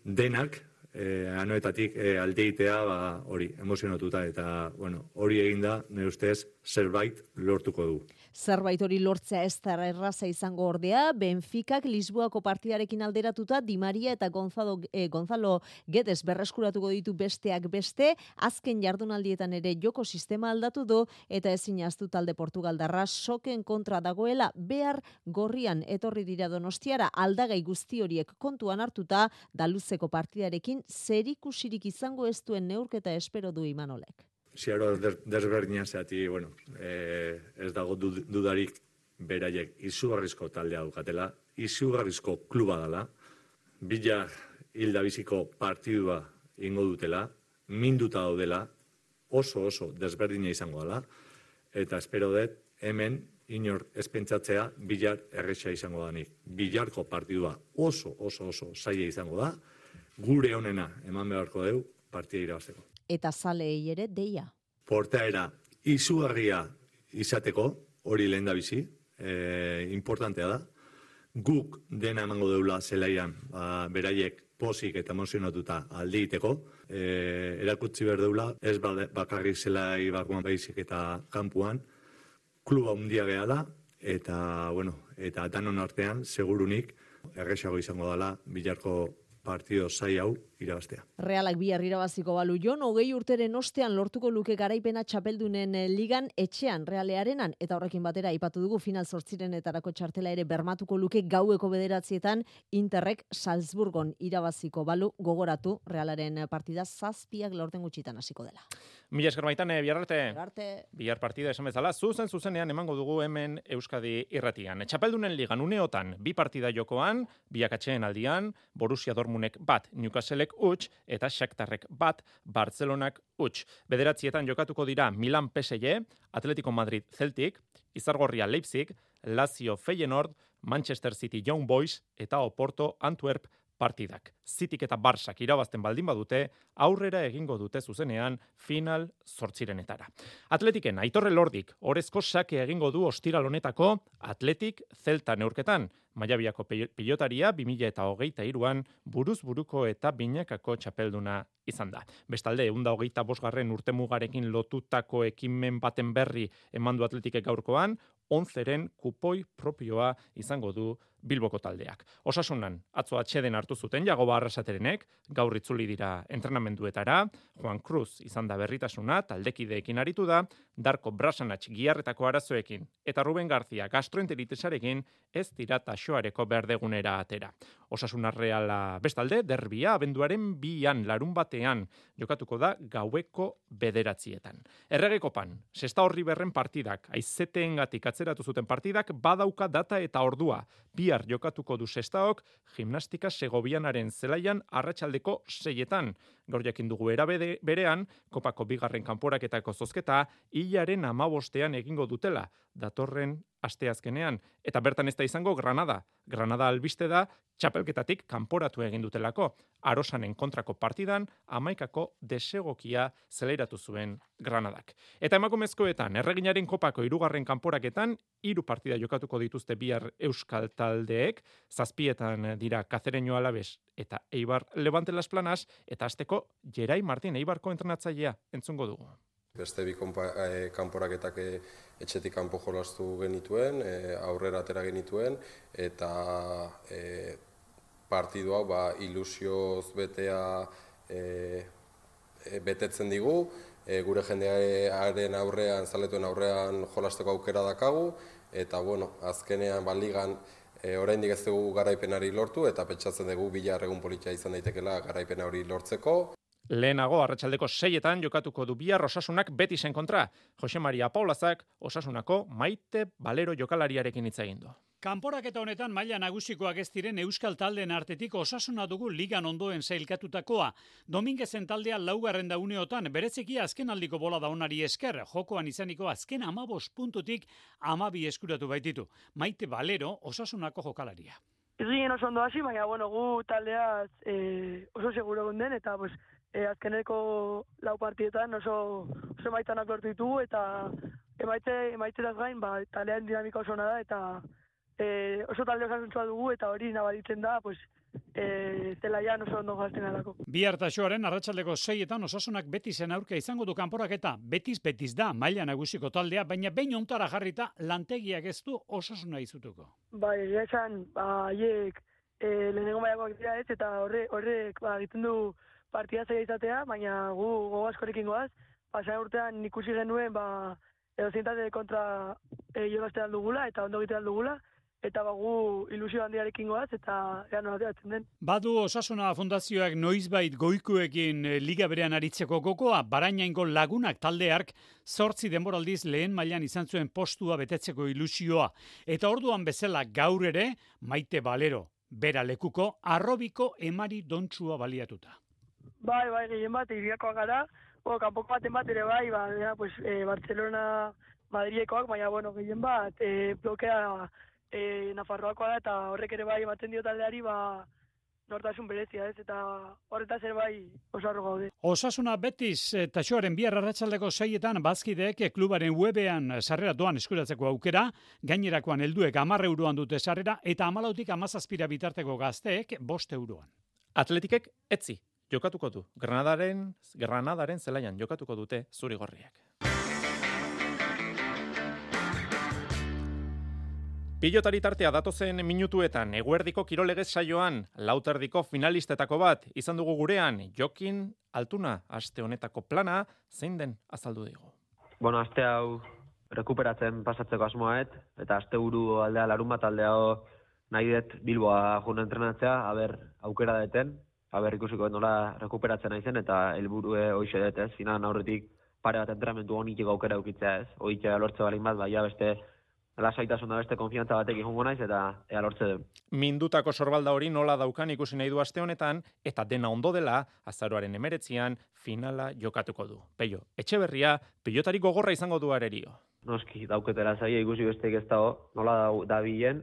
denak, e, anoetatik e, aldeitea ba, hori, emozionatuta, eta bueno, hori eginda, nire ustez, zerbait lortuko du. Zerbait hori lortzea ez da erraza izango ordea, Benficak Lisboako partidarekin alderatuta Di Maria eta Gonzalo, eh, Gonzalo Guedes berreskuratuko ditu besteak beste, azken jardunaldietan ere joko sistema aldatu du eta ezin aztu talde Portugaldarra. Soken kontra dagoela behar gorrian etorri dira donostiara. Aldagai guzti horiek kontuan hartuta daluzeko partidarekin zerikusirik izango ez duen neurketa espero du Imanolek ziaro desberdina zeati, bueno, e, ez dago dudarik beraiek izugarrizko taldea dukatela, izugarrizko kluba dela, bila hilda biziko partidua ingo dutela, minduta daudela, oso oso desberdina izango dela, eta espero dut hemen inor espentsatzea bilar erresa izango danik. Bilarko partidua oso oso oso zaila izango da, gure honena eman beharko deu partida irabazteko eta zalei ere deia. Portaera izugarria izateko, hori lehen da bizi, e, importantea da. Guk dena emango deula zelaian, ba, beraiek posik eta emozionatuta aldeiteko, e, erakutsi behar deula, ez bakarrik zelai barruan baizik eta kampuan, kluba undia geha da, eta, bueno, eta danon artean, segurunik, erresago izango dela, bilarko partido zai hau irabaztea. Realak bihar irabaziko balu jon, hogei urteren ostean lortuko luke garaipena txapeldunen eh, ligan etxean realearenan, eta horrekin batera ipatu dugu final etarako txartela ere bermatuko luke gaueko bederatzietan Interrek Salzburgon irabaziko balu gogoratu realaren partida zazpiak lorten gutxitan hasiko dela. Mila esker baitan, bihar arte. Bihar partida esan bezala, zuzen zuzenean emango dugu hemen Euskadi irratian. Txapeldunen ligan uneotan, bi partida jokoan, biak atxeen aldian, Borussia Dormunek bat, Newcastlek utx, eta Shakhtarrek bat, Barcelonak utx. Bederatzietan jokatuko dira Milan PSG, Atletico Madrid Celtic, Izargorria Leipzig, Lazio Feyenoord, Manchester City Young Boys eta Oporto Antwerp partidak. Zitik eta Barsak irabazten baldin badute, aurrera egingo dute zuzenean final zortzirenetara. Atletiken, aitorre lordik, orezko sake egingo du ostiral honetako Atletik Zelta neurketan. Maiabiako pilotaria 2000 eta hogeita iruan buruz buruko eta binakako txapelduna izan da. Bestalde, eunda hogeita bosgarren urte mugarekin lotutako ekimen baten berri emandu atletikek gaurkoan, onzeren kupoi propioa izango du Bilboko taldeak. Osasunan, atzo atxeden hartu zuten Jagoba Arrasaterenek, gaur itzuli dira entrenamenduetara, Juan Cruz izan da berritasuna, taldekideekin aritu da, Darko Brasanatx giarretako arazoekin, eta Ruben Garzia gastroenteritesarekin ez dira taxoareko berdegunera atera. Osasuna reala bestalde, derbia, abenduaren bian larun batean, jokatuko da gaueko bederatzietan. Erregekopan, sesta horri berren partidak, aizeteen gatik atzeratu zuten partidak, badauka data eta ordua, bihar jokatuko du sestaok, gimnastika segobianaren zelaian arratsaldeko seietan. Gaur jakin dugu erabede berean, kopako bigarren kanporaketako zozketa, hilaren amabostean egingo dutela, datorren asteazkenean. Eta bertan ez da izango Granada. Granada albiste da, txapelketatik kanporatu egin dutelako. Arosanen kontrako partidan, amaikako desegokia zeleratu zuen Granadak. Eta emakumezkoetan, erreginaren kopako irugarren kanporaketan, hiru partida jokatuko dituzte bihar euskal taldeek, zazpietan dira kazereño alabes eta eibar levante las planas, eta azteko Jerai Martin eibarko entrenatzailea. Entzungo dugu. Beste bi e, kanporaketak e, etxetik kanpo jolastu genituen, e, aurrera atera genituen, eta e, partidu hau ba, ilusioz betea e, e, betetzen digu, e, gure jendearen aurrean, zaletuen aurrean jolasteko aukera dakagu, eta bueno, azkenean baligan e, oraindik ez dugu garaipenari lortu, eta petxatzen dugu bila egun politia izan daitekela garaipen hori lortzeko. Lehenago, arratsaldeko seietan jokatuko du bihar osasunak beti zen kontra. Jose Maria Paulazak osasunako maite balero jokalariarekin hitz egin du. Kanporaketa honetan maila nagusikoak ez diren Euskal taldeen artetik osasuna dugu ligan ondoen zailkatutakoa. Domingezen taldea laugarren uneotan, berezeki azken aldiko bola da onari esker, jokoan izaniko azken amabos puntutik amabi eskuratu baititu. Maite Balero, osasunako jokalaria. Ez ginen oso ondo hasi, baina bueno, gu taldea e, oso seguro gunden, eta pues, e, azkeneko lau partietan oso, oso maitanak lortu ditugu, eta emaite, emaiteraz gain, ba, taldean dinamika oso da, eta e, oso talde osasuntzua dugu eta hori nabaritzen da, pues, e, zela ja oso ondo gazten alako. Bi hartaxoaren arratsaldeko seietan osasunak betizen aurka izango du kanporak eta betiz betiz da maila nagusiko taldea, baina behin ontara jarrita lantegiak ez du osasuna izutuko. Bai, esan, ba, haiek e, lehenengo maiakoak dira ez, eta horre, horrek ba, egiten du partida zaila izatea, baina gu gogoazkorekin goaz, pasan urtean ikusi genuen, ba, edo kontra e, jolazte dugula eta ondo egite dugula, eta bagu ilusio handiarekin goaz, eta ea ateratzen den. Badu Osasuna Fundazioak noizbait goikuekin eh, liga berean aritzeko gokoa, barainaingo lagunak taldeark zortzi denboraldiz lehen mailan izan zuen postua betetzeko ilusioa. Eta orduan bezala gaur ere, maite balero, bera lekuko, arrobiko emari dontsua baliatuta. Bai, bai, gehien bat, iriakoa gara, o, kanpoko baten bat ere bai, ba, pues, e, Barcelona, Madriekoak, baina, bueno, gehien bat, e, blokea e, Nafarroakoa da eta horrek ere bai ematen dio taldeari ba nortasun berezia ez eta horretaz ere bai osarro gaude. Osasuna betiz eta xoaren bihar arratsaldeko seietan bazkideek klubaren webean sarrera doan eskuratzeko aukera, gainerakoan helduek 10 euroan dute sarrera eta amalautik amazazpira bitarteko gazteek bost euroan. Atletikek etzi jokatuko du. Granadaren, Granadaren zelaian jokatuko dute zuri gorriak. Pilotari tartea datozen minutuetan eguerdiko kirolegez saioan lauterdiko finalistetako bat izan dugu gurean Jokin Altuna aste honetako plana zein den azaldu dugu. Bueno, aste hau rekuperatzen pasatzeko asmoaet eta aste buru aldea larun bat aldea nahi dut Bilboa juna entrenatzea, haber aukera deten, haber ikusiko nola rekuperatzen naizen eta helburue hoxe dut ez, finan aurretik pare bat entrenamentu honitiko aukera eukitzea ez, hoitzea lortze balin bat, baina beste lasaitasuna beste konfiantza batek jongo naiz eta ea lortze du. Mindutako sorbalda hori nola daukan ikusi nahi du aste honetan eta dena ondo dela azaroaren emeretzian finala jokatuko du. Peio, etxe berria, pilotari gogorra izango du arerio. Noski, dauketera zaia ikusi besteik ez dago, nola da, da bilen,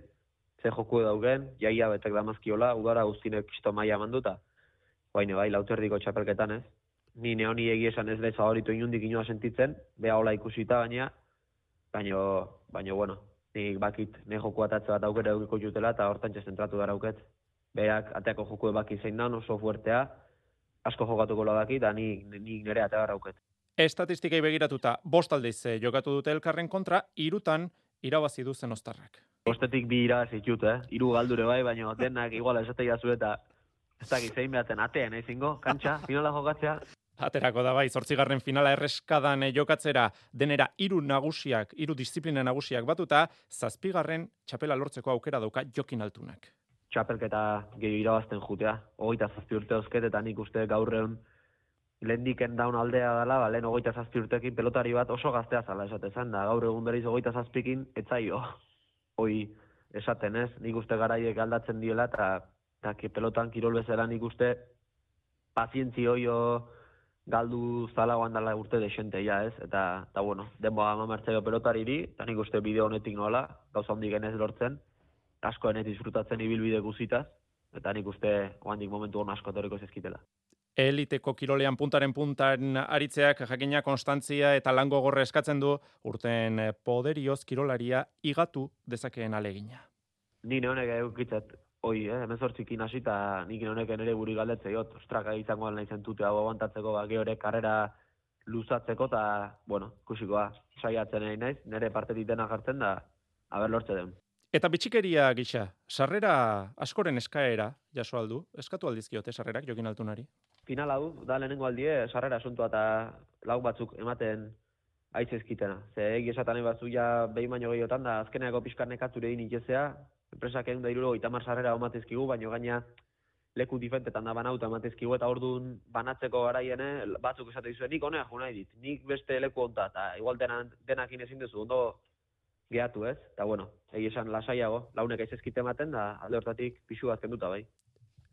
ze joku daugen, jaia betek damazkiola, udara guztinek kisto maia manduta. Baina bai, lauterdiko txapelketan ez. Ni neoni egiesan ez leza horitu inundik inoa sentitzen, beha hola ikusita baina, baina, baina, bueno, nik bakit ne joku atatze bat aukera eukiko jutela eta hortan zentratu dara auket. Beak, ateako joku baki zein da, oso fuertea, asko jokatuko la baki, da nik, nik nire atea auket. Estatistikai begiratuta, bost aldeiz eh, jokatu dute elkarren kontra, irutan irabazi du zen ostarrak. Bostetik bi irabazi jut, eh? Iru galdure bai, baina denak iguala esatea zu eta ez dakit zein behatzen atean, eh, zingo, kantxa, finala jokatzea. Aterako da bai, zortzigarren finala erreskadan eh, jokatzera denera hiru nagusiak, hiru disiplina nagusiak batuta, zazpigarren txapela lortzeko aukera dauka jokin altunak. Txapelketa gehi irabazten jutea, hogeita zazpi urte osket, eta nik uste gaurreun lehendiken daun aldea dela, ba, lehen hogeita zazpi urtekin pelotari bat oso gaztea zala esatezan, da gaur egun beriz hogeita zazpikin, etzaio, hoi esaten ez, nik uste garaiek aldatzen diela, eta pelotan kirol bezala nik uste pazientzi hoio, galdu zala dala urte desente ja, ez? Eta, eta bueno, denboa ama martzaio pelotariri, eta nik uste bideo honetik nola, gauza hondik genez lortzen, asko enet disfrutatzen ibilbide guzitaz, eta nik uste oandik momentu hon asko etoriko zezkitela. Eliteko kirolean puntaren puntan aritzeak jakina konstantzia eta lango gorre eskatzen du urten poderioz kirolaria igatu dezakeen alegina. Ni honek eukitzat hoi, eh, hemen zortzikin hasi eta nik honek ere buri galdetze jot, ostraka izango nahi zentute hau aguantatzeko, ba, geore karrera luzatzeko, eta, bueno, kusikoa, saiatzen nahi naiz, nire parte ditena jartzen da, haber lortze den. Eta bitxikeria gisa, sarrera askoren eskaera, jaso aldu, eskatu aldizkiote sarrerak jokin altunari? Final hau, da lehenengo aldie, sarrera asuntua eta lau batzuk ematen aitzezkitena. Ze egi esatan batzu ja behin baino gehiotan da, azkeneako pixkar nekatzure egin itxezea, enpresak egin da iruro itamar sarrera omatezkigu, baina gaina leku difentetan da banauta omatezkigu, eta orduan banatzeko garaiene batzuk esate dizuen, nik honea jo nahi nik beste leku onta, eta igual denak, denakin ezin duzu, ondo gehatu ez, eta bueno, egi esan lasaiago, launek aizezkite ematen da, alde hortatik pixu bat kenduta bai.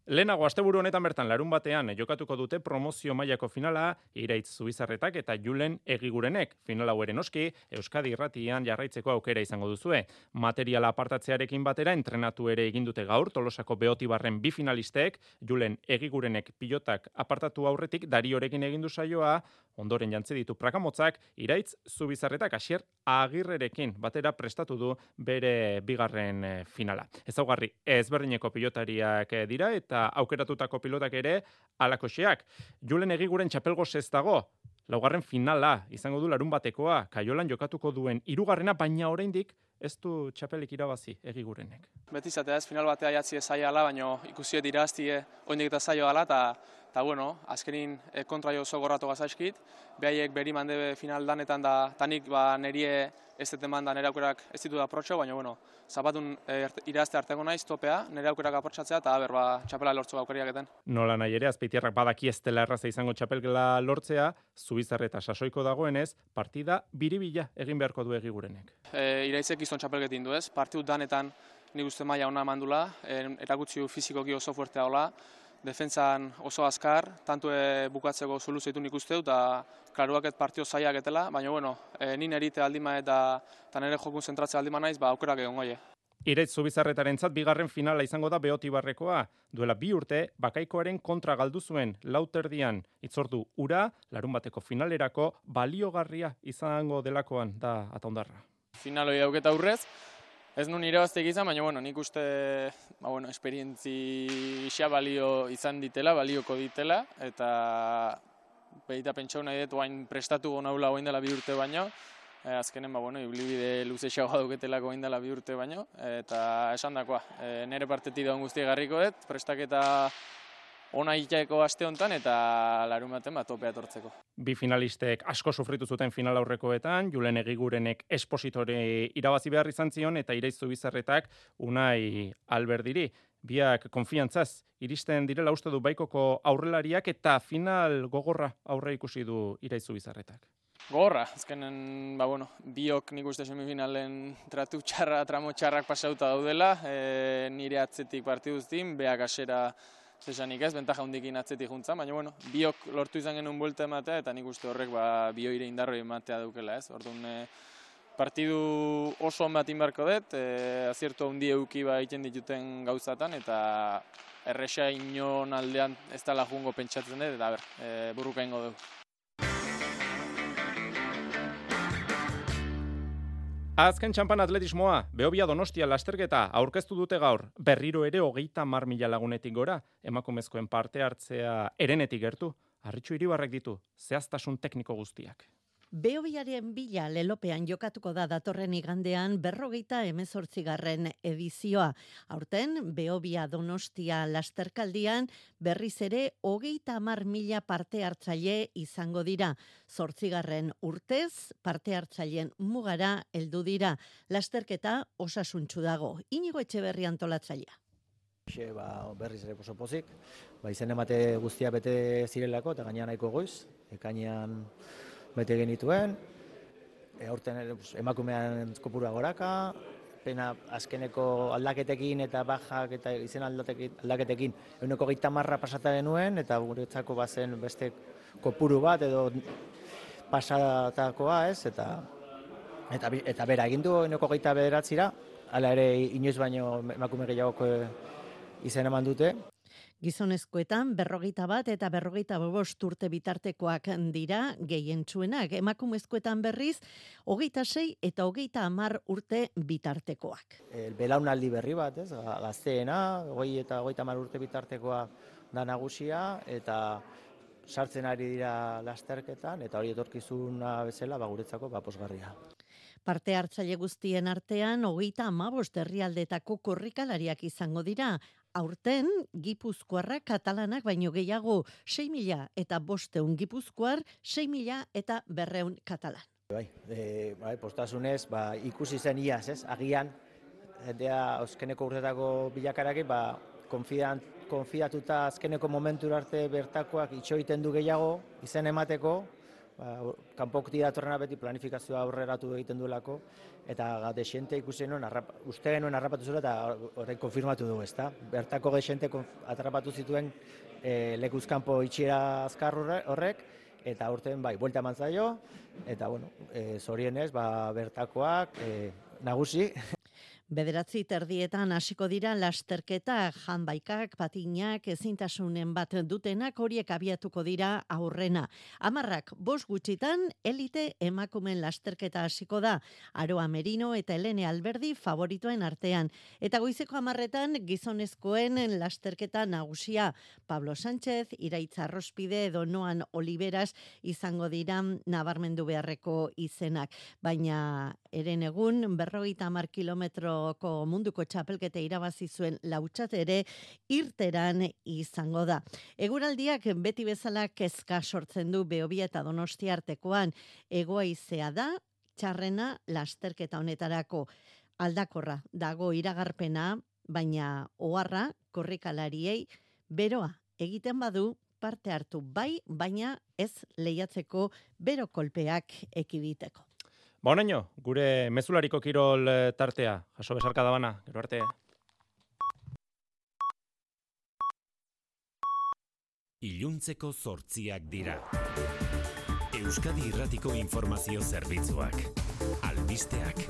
Lehenago asteburu honetan bertan larun batean jokatuko dute promozio mailako finala Iraitz Zubizarretak eta Julen Egigurenek. Final hau ere noski Euskadi Irratian jarraitzeko aukera izango duzue. Materiala apartatzearekin batera entrenatu ere egin dute gaur Tolosako Beotibarren bi finalistek, Julen Egigurenek pilotak apartatu aurretik Dariorekin egin du saioa, ondoren jantzi ditu prakamotzak, iraitz zubizarretak asier agirrerekin batera prestatu du bere bigarren eh, finala. Ezaugarri ezberdineko pilotariak eh, dira eta aukeratutako pilotak ere alakoxeak. Julen egiguren txapelgo ez dago, laugarren finala izango du larun batekoa, kaiolan jokatuko duen irugarrena, baina oraindik ez du txapelik irabazi egigurenek. Beti zatea ez final batea jatzi ez ala, baina ikusi dirazti oindik eta zaio ala, eta eta bueno, azkenin e, kontra jo oso gorratu gazaskit, behaiek beri mande final danetan da, tanik ba, nerie ez dut eman da nire aukerak ez ditu da protxo, baina bueno, zapatun e, irazte arteko naiz topea, nire aukerak aprotxatzea eta ber, ba, txapela lortzu aukeriak eten. Nola nahi ere, azpeitiarrak badaki ez dela erraza izango txapelgela lortzea, zubizarre eta sasoiko dagoenez, partida biribila egin beharko du egigurenek. E, iraizek izan txapelgetin du ez, partidu danetan nik uste maila ona mandula, erakutsi fizikoki oso fuertea hola, defentzan oso azkar, tantu e, bukatzeko soluzio ditu nik uste dut, eta klaruak ez partio zaiak etela, baina bueno, e, nien erite aldima eta, eta nire jokun zentratzea aldima naiz, ba, aukerak egon goie. Iretz Zubizarretaren zat, bigarren finala izango da Beoti Barrekoa. Duela bi urte, bakaikoaren kontra galdu zuen lauterdian itzordu ura, larun bateko finalerako, baliogarria izango delakoan da ataundarra. Finaloi dauketa aurrez, Ez nun irabazteik izan, baina bueno, nik uste ba, bueno, esperientzi xa balio izan ditela, balioko ditela, eta behita pentsau nahi dut oain prestatu gonaula oain dela bi urte baino, e, azkenen, ba, bueno, ibilibide luze xagoa duketelako oain dela bi urte baino, eta esan dakoa, e, nire partetik daun guztia garriko dut, prestaketa ona itaeko aste hontan eta larun baten bat topea tortzeko. Bi finalistek asko sufritu zuten final aurrekoetan, Julen Egigurenek espositore irabazi behar izan zion eta iraizu bizarretak unai alberdiri. Biak konfiantzaz iristen direla uste du baikoko aurrelariak eta final gogorra aurre ikusi du iraizu bizarretak. Gogorra, azkenen, ba bueno, biok nik uste semifinalen tratu txarra, tramo txarrak pasauta daudela, e, nire atzetik partiduztin, beak asera zesanik ez, bentaja hundikin atzetik juntza, baina bueno, biok lortu izan genuen buelta ematea, eta nik uste horrek ba, bioire indarroi ematea dukela ez, orduan e, partidu oso on bat inbarko dut, e, aziertu hundi euki ba egiten dituten gauzatan, eta erresa inon aldean ez dala jungo pentsatzen dut, eta ber, e, burruka ingo dugu. Azken txampan atletismoa, Beobia Donostia lasterketa aurkeztu dute gaur, berriro ere hogeita mar mila lagunetik gora, emakumezkoen parte hartzea erenetik gertu, harritxu iribarrek ditu, zehaztasun tekniko guztiak. Beobiaren bila lelopean jokatuko da datorren igandean berrogeita emezortzigarren edizioa. Aurten, Beobia Donostia lasterkaldian berriz ere hogeita amar mila parte hartzaile izango dira. Zortzigarren urtez, parte hartzaileen mugara heldu dira. Lasterketa osasuntxu dago. Inigo etxe berri antolatzailea. Xe, ba, berriz ere poso pozik, ba, izen emate guztia bete zirelako eta gainean nahiko goiz, ekainean bete genituen, e, aurten emakumean kopurua goraka, pena azkeneko aldaketekin eta bajak eta izen aldaketekin eguneko gita marra pasata genuen eta guretzako bazen beste kopuru bat edo pasatakoa ez? Eta eta, eta bera egin du eguneko gita bederatzira ala ere inoiz baino emakume gehiagoko izen eman dute Gizonezkoetan berrogeita bat eta berrogeita bobost urte bitartekoak dira gehientsuenak. Emakumezkoetan berriz, hogeita sei eta hogeita amar urte bitartekoak. El belaunaldi berri bat, ez, gazteena, hogei eta hogeita amar urte bitartekoa da nagusia, eta sartzen ari dira lasterketan, eta hori etorkizuna bezala, baguretzako, baposgarria. Parte hartzaile guztien artean, hogeita amabost herrialdetako korrikalariak izango dira, aurten Gipuzkoarra katalanak baino gehiago 6 mila eta bosteun Gipuzkoar 6 mila eta berreun katalan. Bai, e, bai, postasunez, ba, ikusi zen iaz, ez? Agian, jendea azkeneko urtetako bilakarakin, ba, konfidan, konfiatuta azkeneko momentu arte bertakoak itxoiten du gehiago, izen emateko, ba, kanpok datorrena beti planifikazioa aurreratu egiten duelako, eta desente ikusi nuen, arrap, uste genuen harrapatu zuela, eta horrein konfirmatu dugu, ezta? Bertako desente atrapatu zituen e, lekuzkanpo itxiera azkar horrek, eta urten bai, buelta eman zaio, eta bueno, e, zorienez, ba, bertakoak, e, nagusi. Bederatzi terdietan hasiko dira lasterketa janbaikak, patinak, ezintasunen bat dutenak horiek abiatuko dira aurrena. Amarrak, bos gutxitan, elite emakumen lasterketa hasiko da. Aroa Merino eta Elene Alberdi favoritoen artean. Eta goizeko amarretan gizonezkoen lasterketa nagusia. Pablo Sánchez, Iraitza Rospide edo Noan Oliveras izango dira nabarmendu beharreko izenak. Baina eren egun, berrogeita amar kilometro Bilboko munduko txapelkete irabazi zuen lautsat ere irteran izango da. Eguraldiak beti bezala kezka sortzen du Beobia eta Donostia artekoan egoaizea da txarrena lasterketa honetarako aldakorra dago iragarpena, baina oharra korrikalariei beroa egiten badu parte hartu bai, baina ez lehiatzeko bero kolpeak ekibiteko. Ba gure mezulariko kirol eh, tartea, jaso besarka dabana, gero arte. Iluntzeko zortziak dira. Euskadi Irratiko Informazio Zerbitzuak. Albisteak.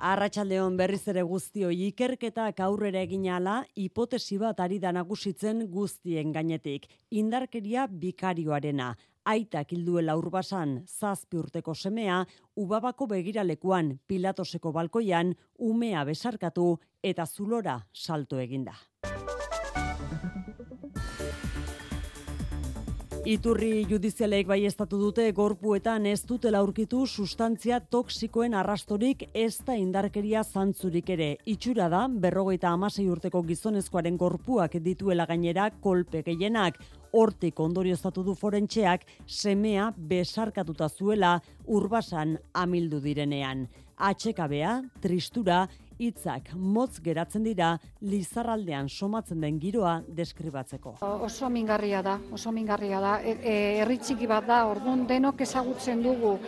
Arratxaldeon berriz ere guztio ikerketak aurrera egin ala, hipotesi bat ari da nagusitzen guztien gainetik. Indarkeria bikarioarena aitak hilduela urbasan zazpi urteko semea, ubabako begiralekuan pilatoseko balkoian, umea besarkatu eta zulora salto eginda. Iturri judizialeek bai estatu dute gorpuetan ez dutela aurkitu sustantzia toksikoen arrastorik ez da indarkeria zantzurik ere. Itxura da, berrogeita amasei urteko gizonezkoaren gorpuak dituela gainera kolpe gehienak. Hortik ondorioztatu du forentxeak semea besarkatuta zuela urbasan amildu direnean. Atxekabea, tristura, hitzak motz geratzen dira lizarraldean somatzen den giroa deskribatzeko. Oso mingarria da, oso mingarria da. E, e, herri txiki bat da, ordun denok ezagutzen dugu.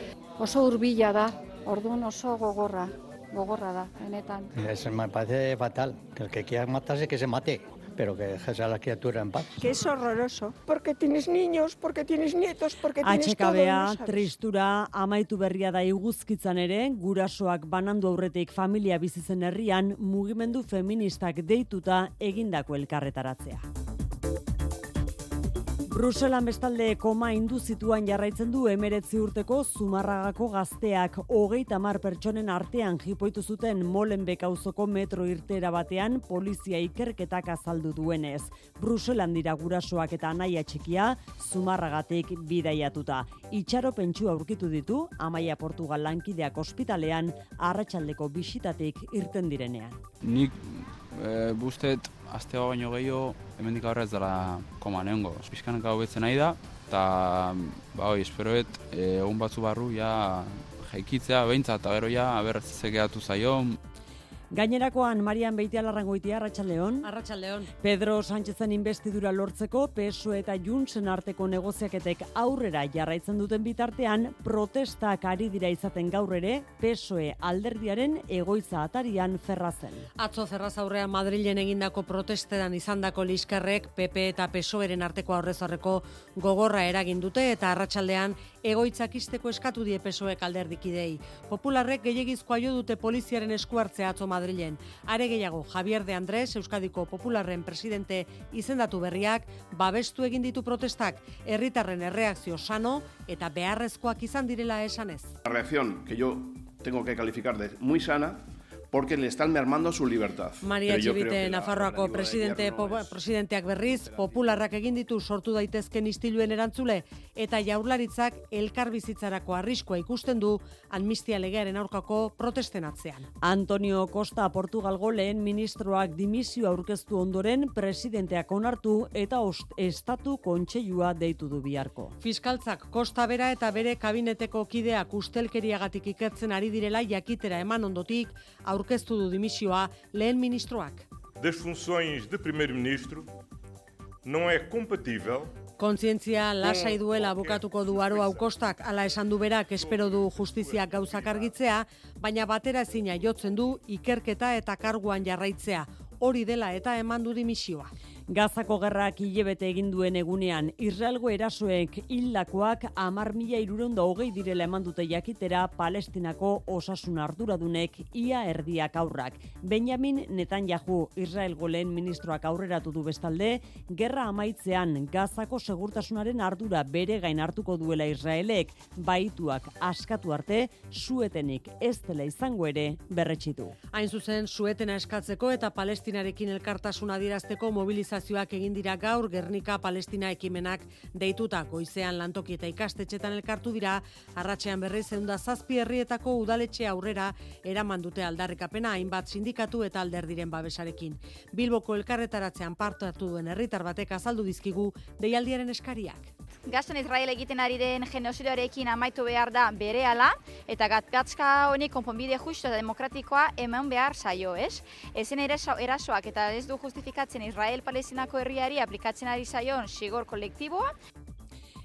Oso hurbila da, ordun oso gogorra, gogorra da, benetan. Es me parece fatal, que el que quiera matarse que se mate pero que dejes a la criatura en paz. Que es horroroso, porque tienes niños, porque tienes nietos, porque tienes todo. HKBA, tristura, amaitu berria da iguzkitzan ere, gurasoak banandu aurretik familia bizitzen herrian, mugimendu feministak deituta egindako elkarretaratzea. Bruselan bestalde koma induzituan jarraitzen du emeretzi urteko zumarragako gazteak hogeita mar pertsonen artean jipoitu zuten molen bekauzoko metro irtera batean polizia ikerketak azaldu duenez. Bruselan dira gurasoak eta anaia txikia zumarragatik bidaiatuta. Itxaro pentsu aurkitu ditu Amaia Portugal lankideak ospitalean arratsaldeko bisitatik irten direnean. Nik e, bustet aste baino gehiago hemendik aurrez dela koma neongo. Piskan gau betzen nahi da, eta ba, oi, esperoet e, egun batzu barru ja jaikitzea, behintzat, eta gero ja, aber, zekeatu zaio, Gainerakoan Marian Beitiala Arratxaldeon. Arratsaldeon. Arratsaldeon. Pedro Sánchezen investidura lortzeko PSOE eta Juntzen arteko negoziaketek aurrera jarraitzen duten bitartean protestak ari dira izaten gaur ere PSOE alderdiaren egoitza atarian ferrazen. Atzo ferraz aurrean Madrilen egindako protestetan izandako liskarrek PP eta PSOEren arteko aurrezarreko gogorra eragin dute eta arratsaldean egoitzak isteko eskatu die PSOEk alderdikidei. Popularrek gehiegizkoa jo dute poliziaren eskuartzea atzo Madrilen. Are gehiago, Javier de Andrés, Euskadiko Popularren presidente izendatu berriak, babestu egin ditu protestak, herritarren erreakzio sano eta beharrezkoak izan direla esanez. La reacción que yo tengo que calificar de muy sana porque le están mermando su libertad. Maria Txibite, Nafarroako presidente, presidenteak berriz, popularrak egin ditu sortu daitezken istiluen erantzule, eta jaurlaritzak elkarbizitzarako arriskoa ikusten du amnistia legearen aurkako protesten atzean. Antonio Costa Portugalgo lehen ministroak dimisio aurkeztu ondoren presidenteak onartu eta ost, estatu kontseilua deitu du biharko. Fiskaltzak Costa bera eta bere kabineteko kideak ustelkeriagatik ikertzen ari direla jakitera eman ondotik, aur aurkeztu du dimisioa lehen ministroak. Das funções de primeiro-ministro não é compatível Kontzientzia lasai duela bukatuko du aro aukostak, ala esan du berak espero du justiziak gauzak argitzea, baina batera ezina jotzen du ikerketa eta karguan jarraitzea. Hori dela eta eman du dimisioa. Gazako gerrak hilebete egin duen egunean, Israelgo erasoek hildakoak amar mila irurondo hogei direla eman dute jakitera Palestinako osasun arduradunek ia erdiak aurrak. Benjamin Netanyahu, Israelgo lehen ministroak aurreratu du bestalde, gerra amaitzean Gazako segurtasunaren ardura bere gain hartuko duela Israelek, baituak askatu arte, suetenik ez dela izango ere berretxitu. Hain zuzen, suetena eskatzeko eta palestinarekin elkartasuna dirazteko mobilizazioak egin dira gaur Gernika Palestina ekimenak deituta goizean lantoki eta ikastetxetan elkartu dira, arratsean berriz zeunda zazpi herrietako udaletxe aurrera eraman dute aldarrikapena hainbat sindikatu eta alderdiren babesarekin. Bilboko elkarretaratzean parte hartu duen herritar batek azaldu dizkigu deialdiaren eskariak. Gazten Israel egiten ari den genozidoarekin amaitu behar da berehala eta gatgatzka honi konponbide justu eta demokratikoa eman behar zaio, ez? Ezen eraso, erasoak eta ez du justifikatzen Israel Palestinako herriari aplikatzen ari zaion sigor kolektiboa,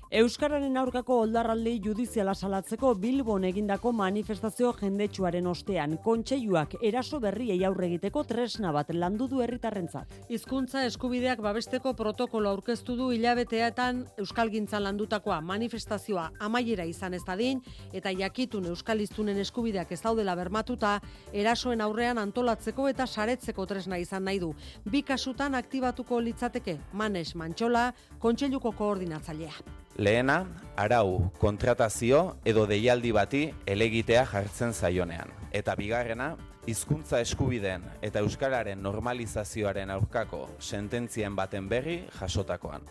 Euskararen aurkako oldarraldi judiziala salatzeko Bilbon egindako manifestazio jendetsuaren ostean, kontseiluak eraso berriei aurre egiteko tresna bat landu du herritarrentzat. Hizkuntza eskubideak babesteko protokolo aurkeztu du hilabeteetan Euskalgintzan landutakoa manifestazioa amaiera izan ez dadin eta jakitun Euskaliztunen eskubideak ez daudela bermatuta erasoen aurrean antolatzeko eta saretzeko tresna izan nahi du. Bi kasutan aktibatuko litzateke Manes Mantxola, kontseiluko koordinatzailea. Lehena, arau, kontratazio edo deialdi bati elegitea jartzen zaionean. Eta bigarrena, hizkuntza eskubideen eta euskararen normalizazioaren aurkako sententzien baten berri jasotakoan.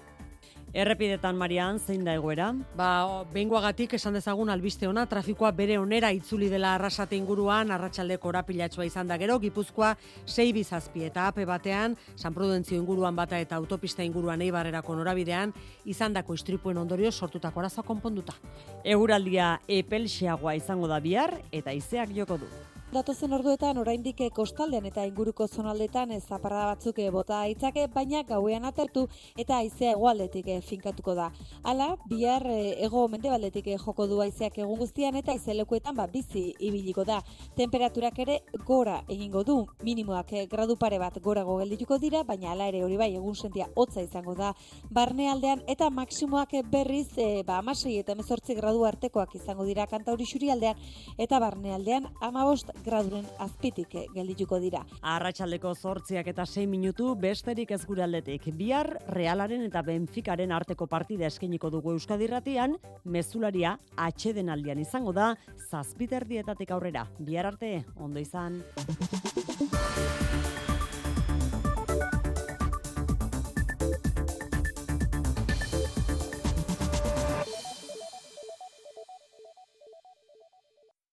Errepidetan Marian, zein da egoera? Ba, behingoagatik esan dezagun albiste ona, trafikoa bere onera itzuli dela arrasate inguruan, arratsaldeko orapilatxoa izan da gero, Gipuzkoa sei bizazpi eta ape batean, San Prudentzio inguruan bata eta autopista inguruan eibarrerako norabidean, izan dako istripuen ondorio sortutako arazo konponduta. Eguraldia epelxeagoa izango da bihar eta izeak joko du. Datozen orduetan oraindik kostaldean eta inguruko zonaldetan ez zaparra batzuk bota aitzake, baina gauean atertu eta haizea hegoaldetik finkatuko da. Hala, bihar ego mendebaldetik joko du haizeak egun guztian eta izelekuetan ba, bizi ibiliko da. Temperaturak ere gora egingo du, minimoak gradu pare bat gorago geldituko dira, baina hala ere hori bai egun sentia hotza izango da barnealdean eta maksimoak berriz e, ba, amasei eta emezortzi gradu artekoak izango dira kantauri xurialdean eta barnealdean amabost graduren azpitik geldituko dira. Arratsaldeko zortziak eta 6 minutu besterik ez gure aldetik. Bihar Realaren eta Benficaren arteko partida eskeniko dugu Euskadirratian, mezularia atxeden aldian izango da, zazpiterdietatik aurrera. Bihar arte, ondo izan.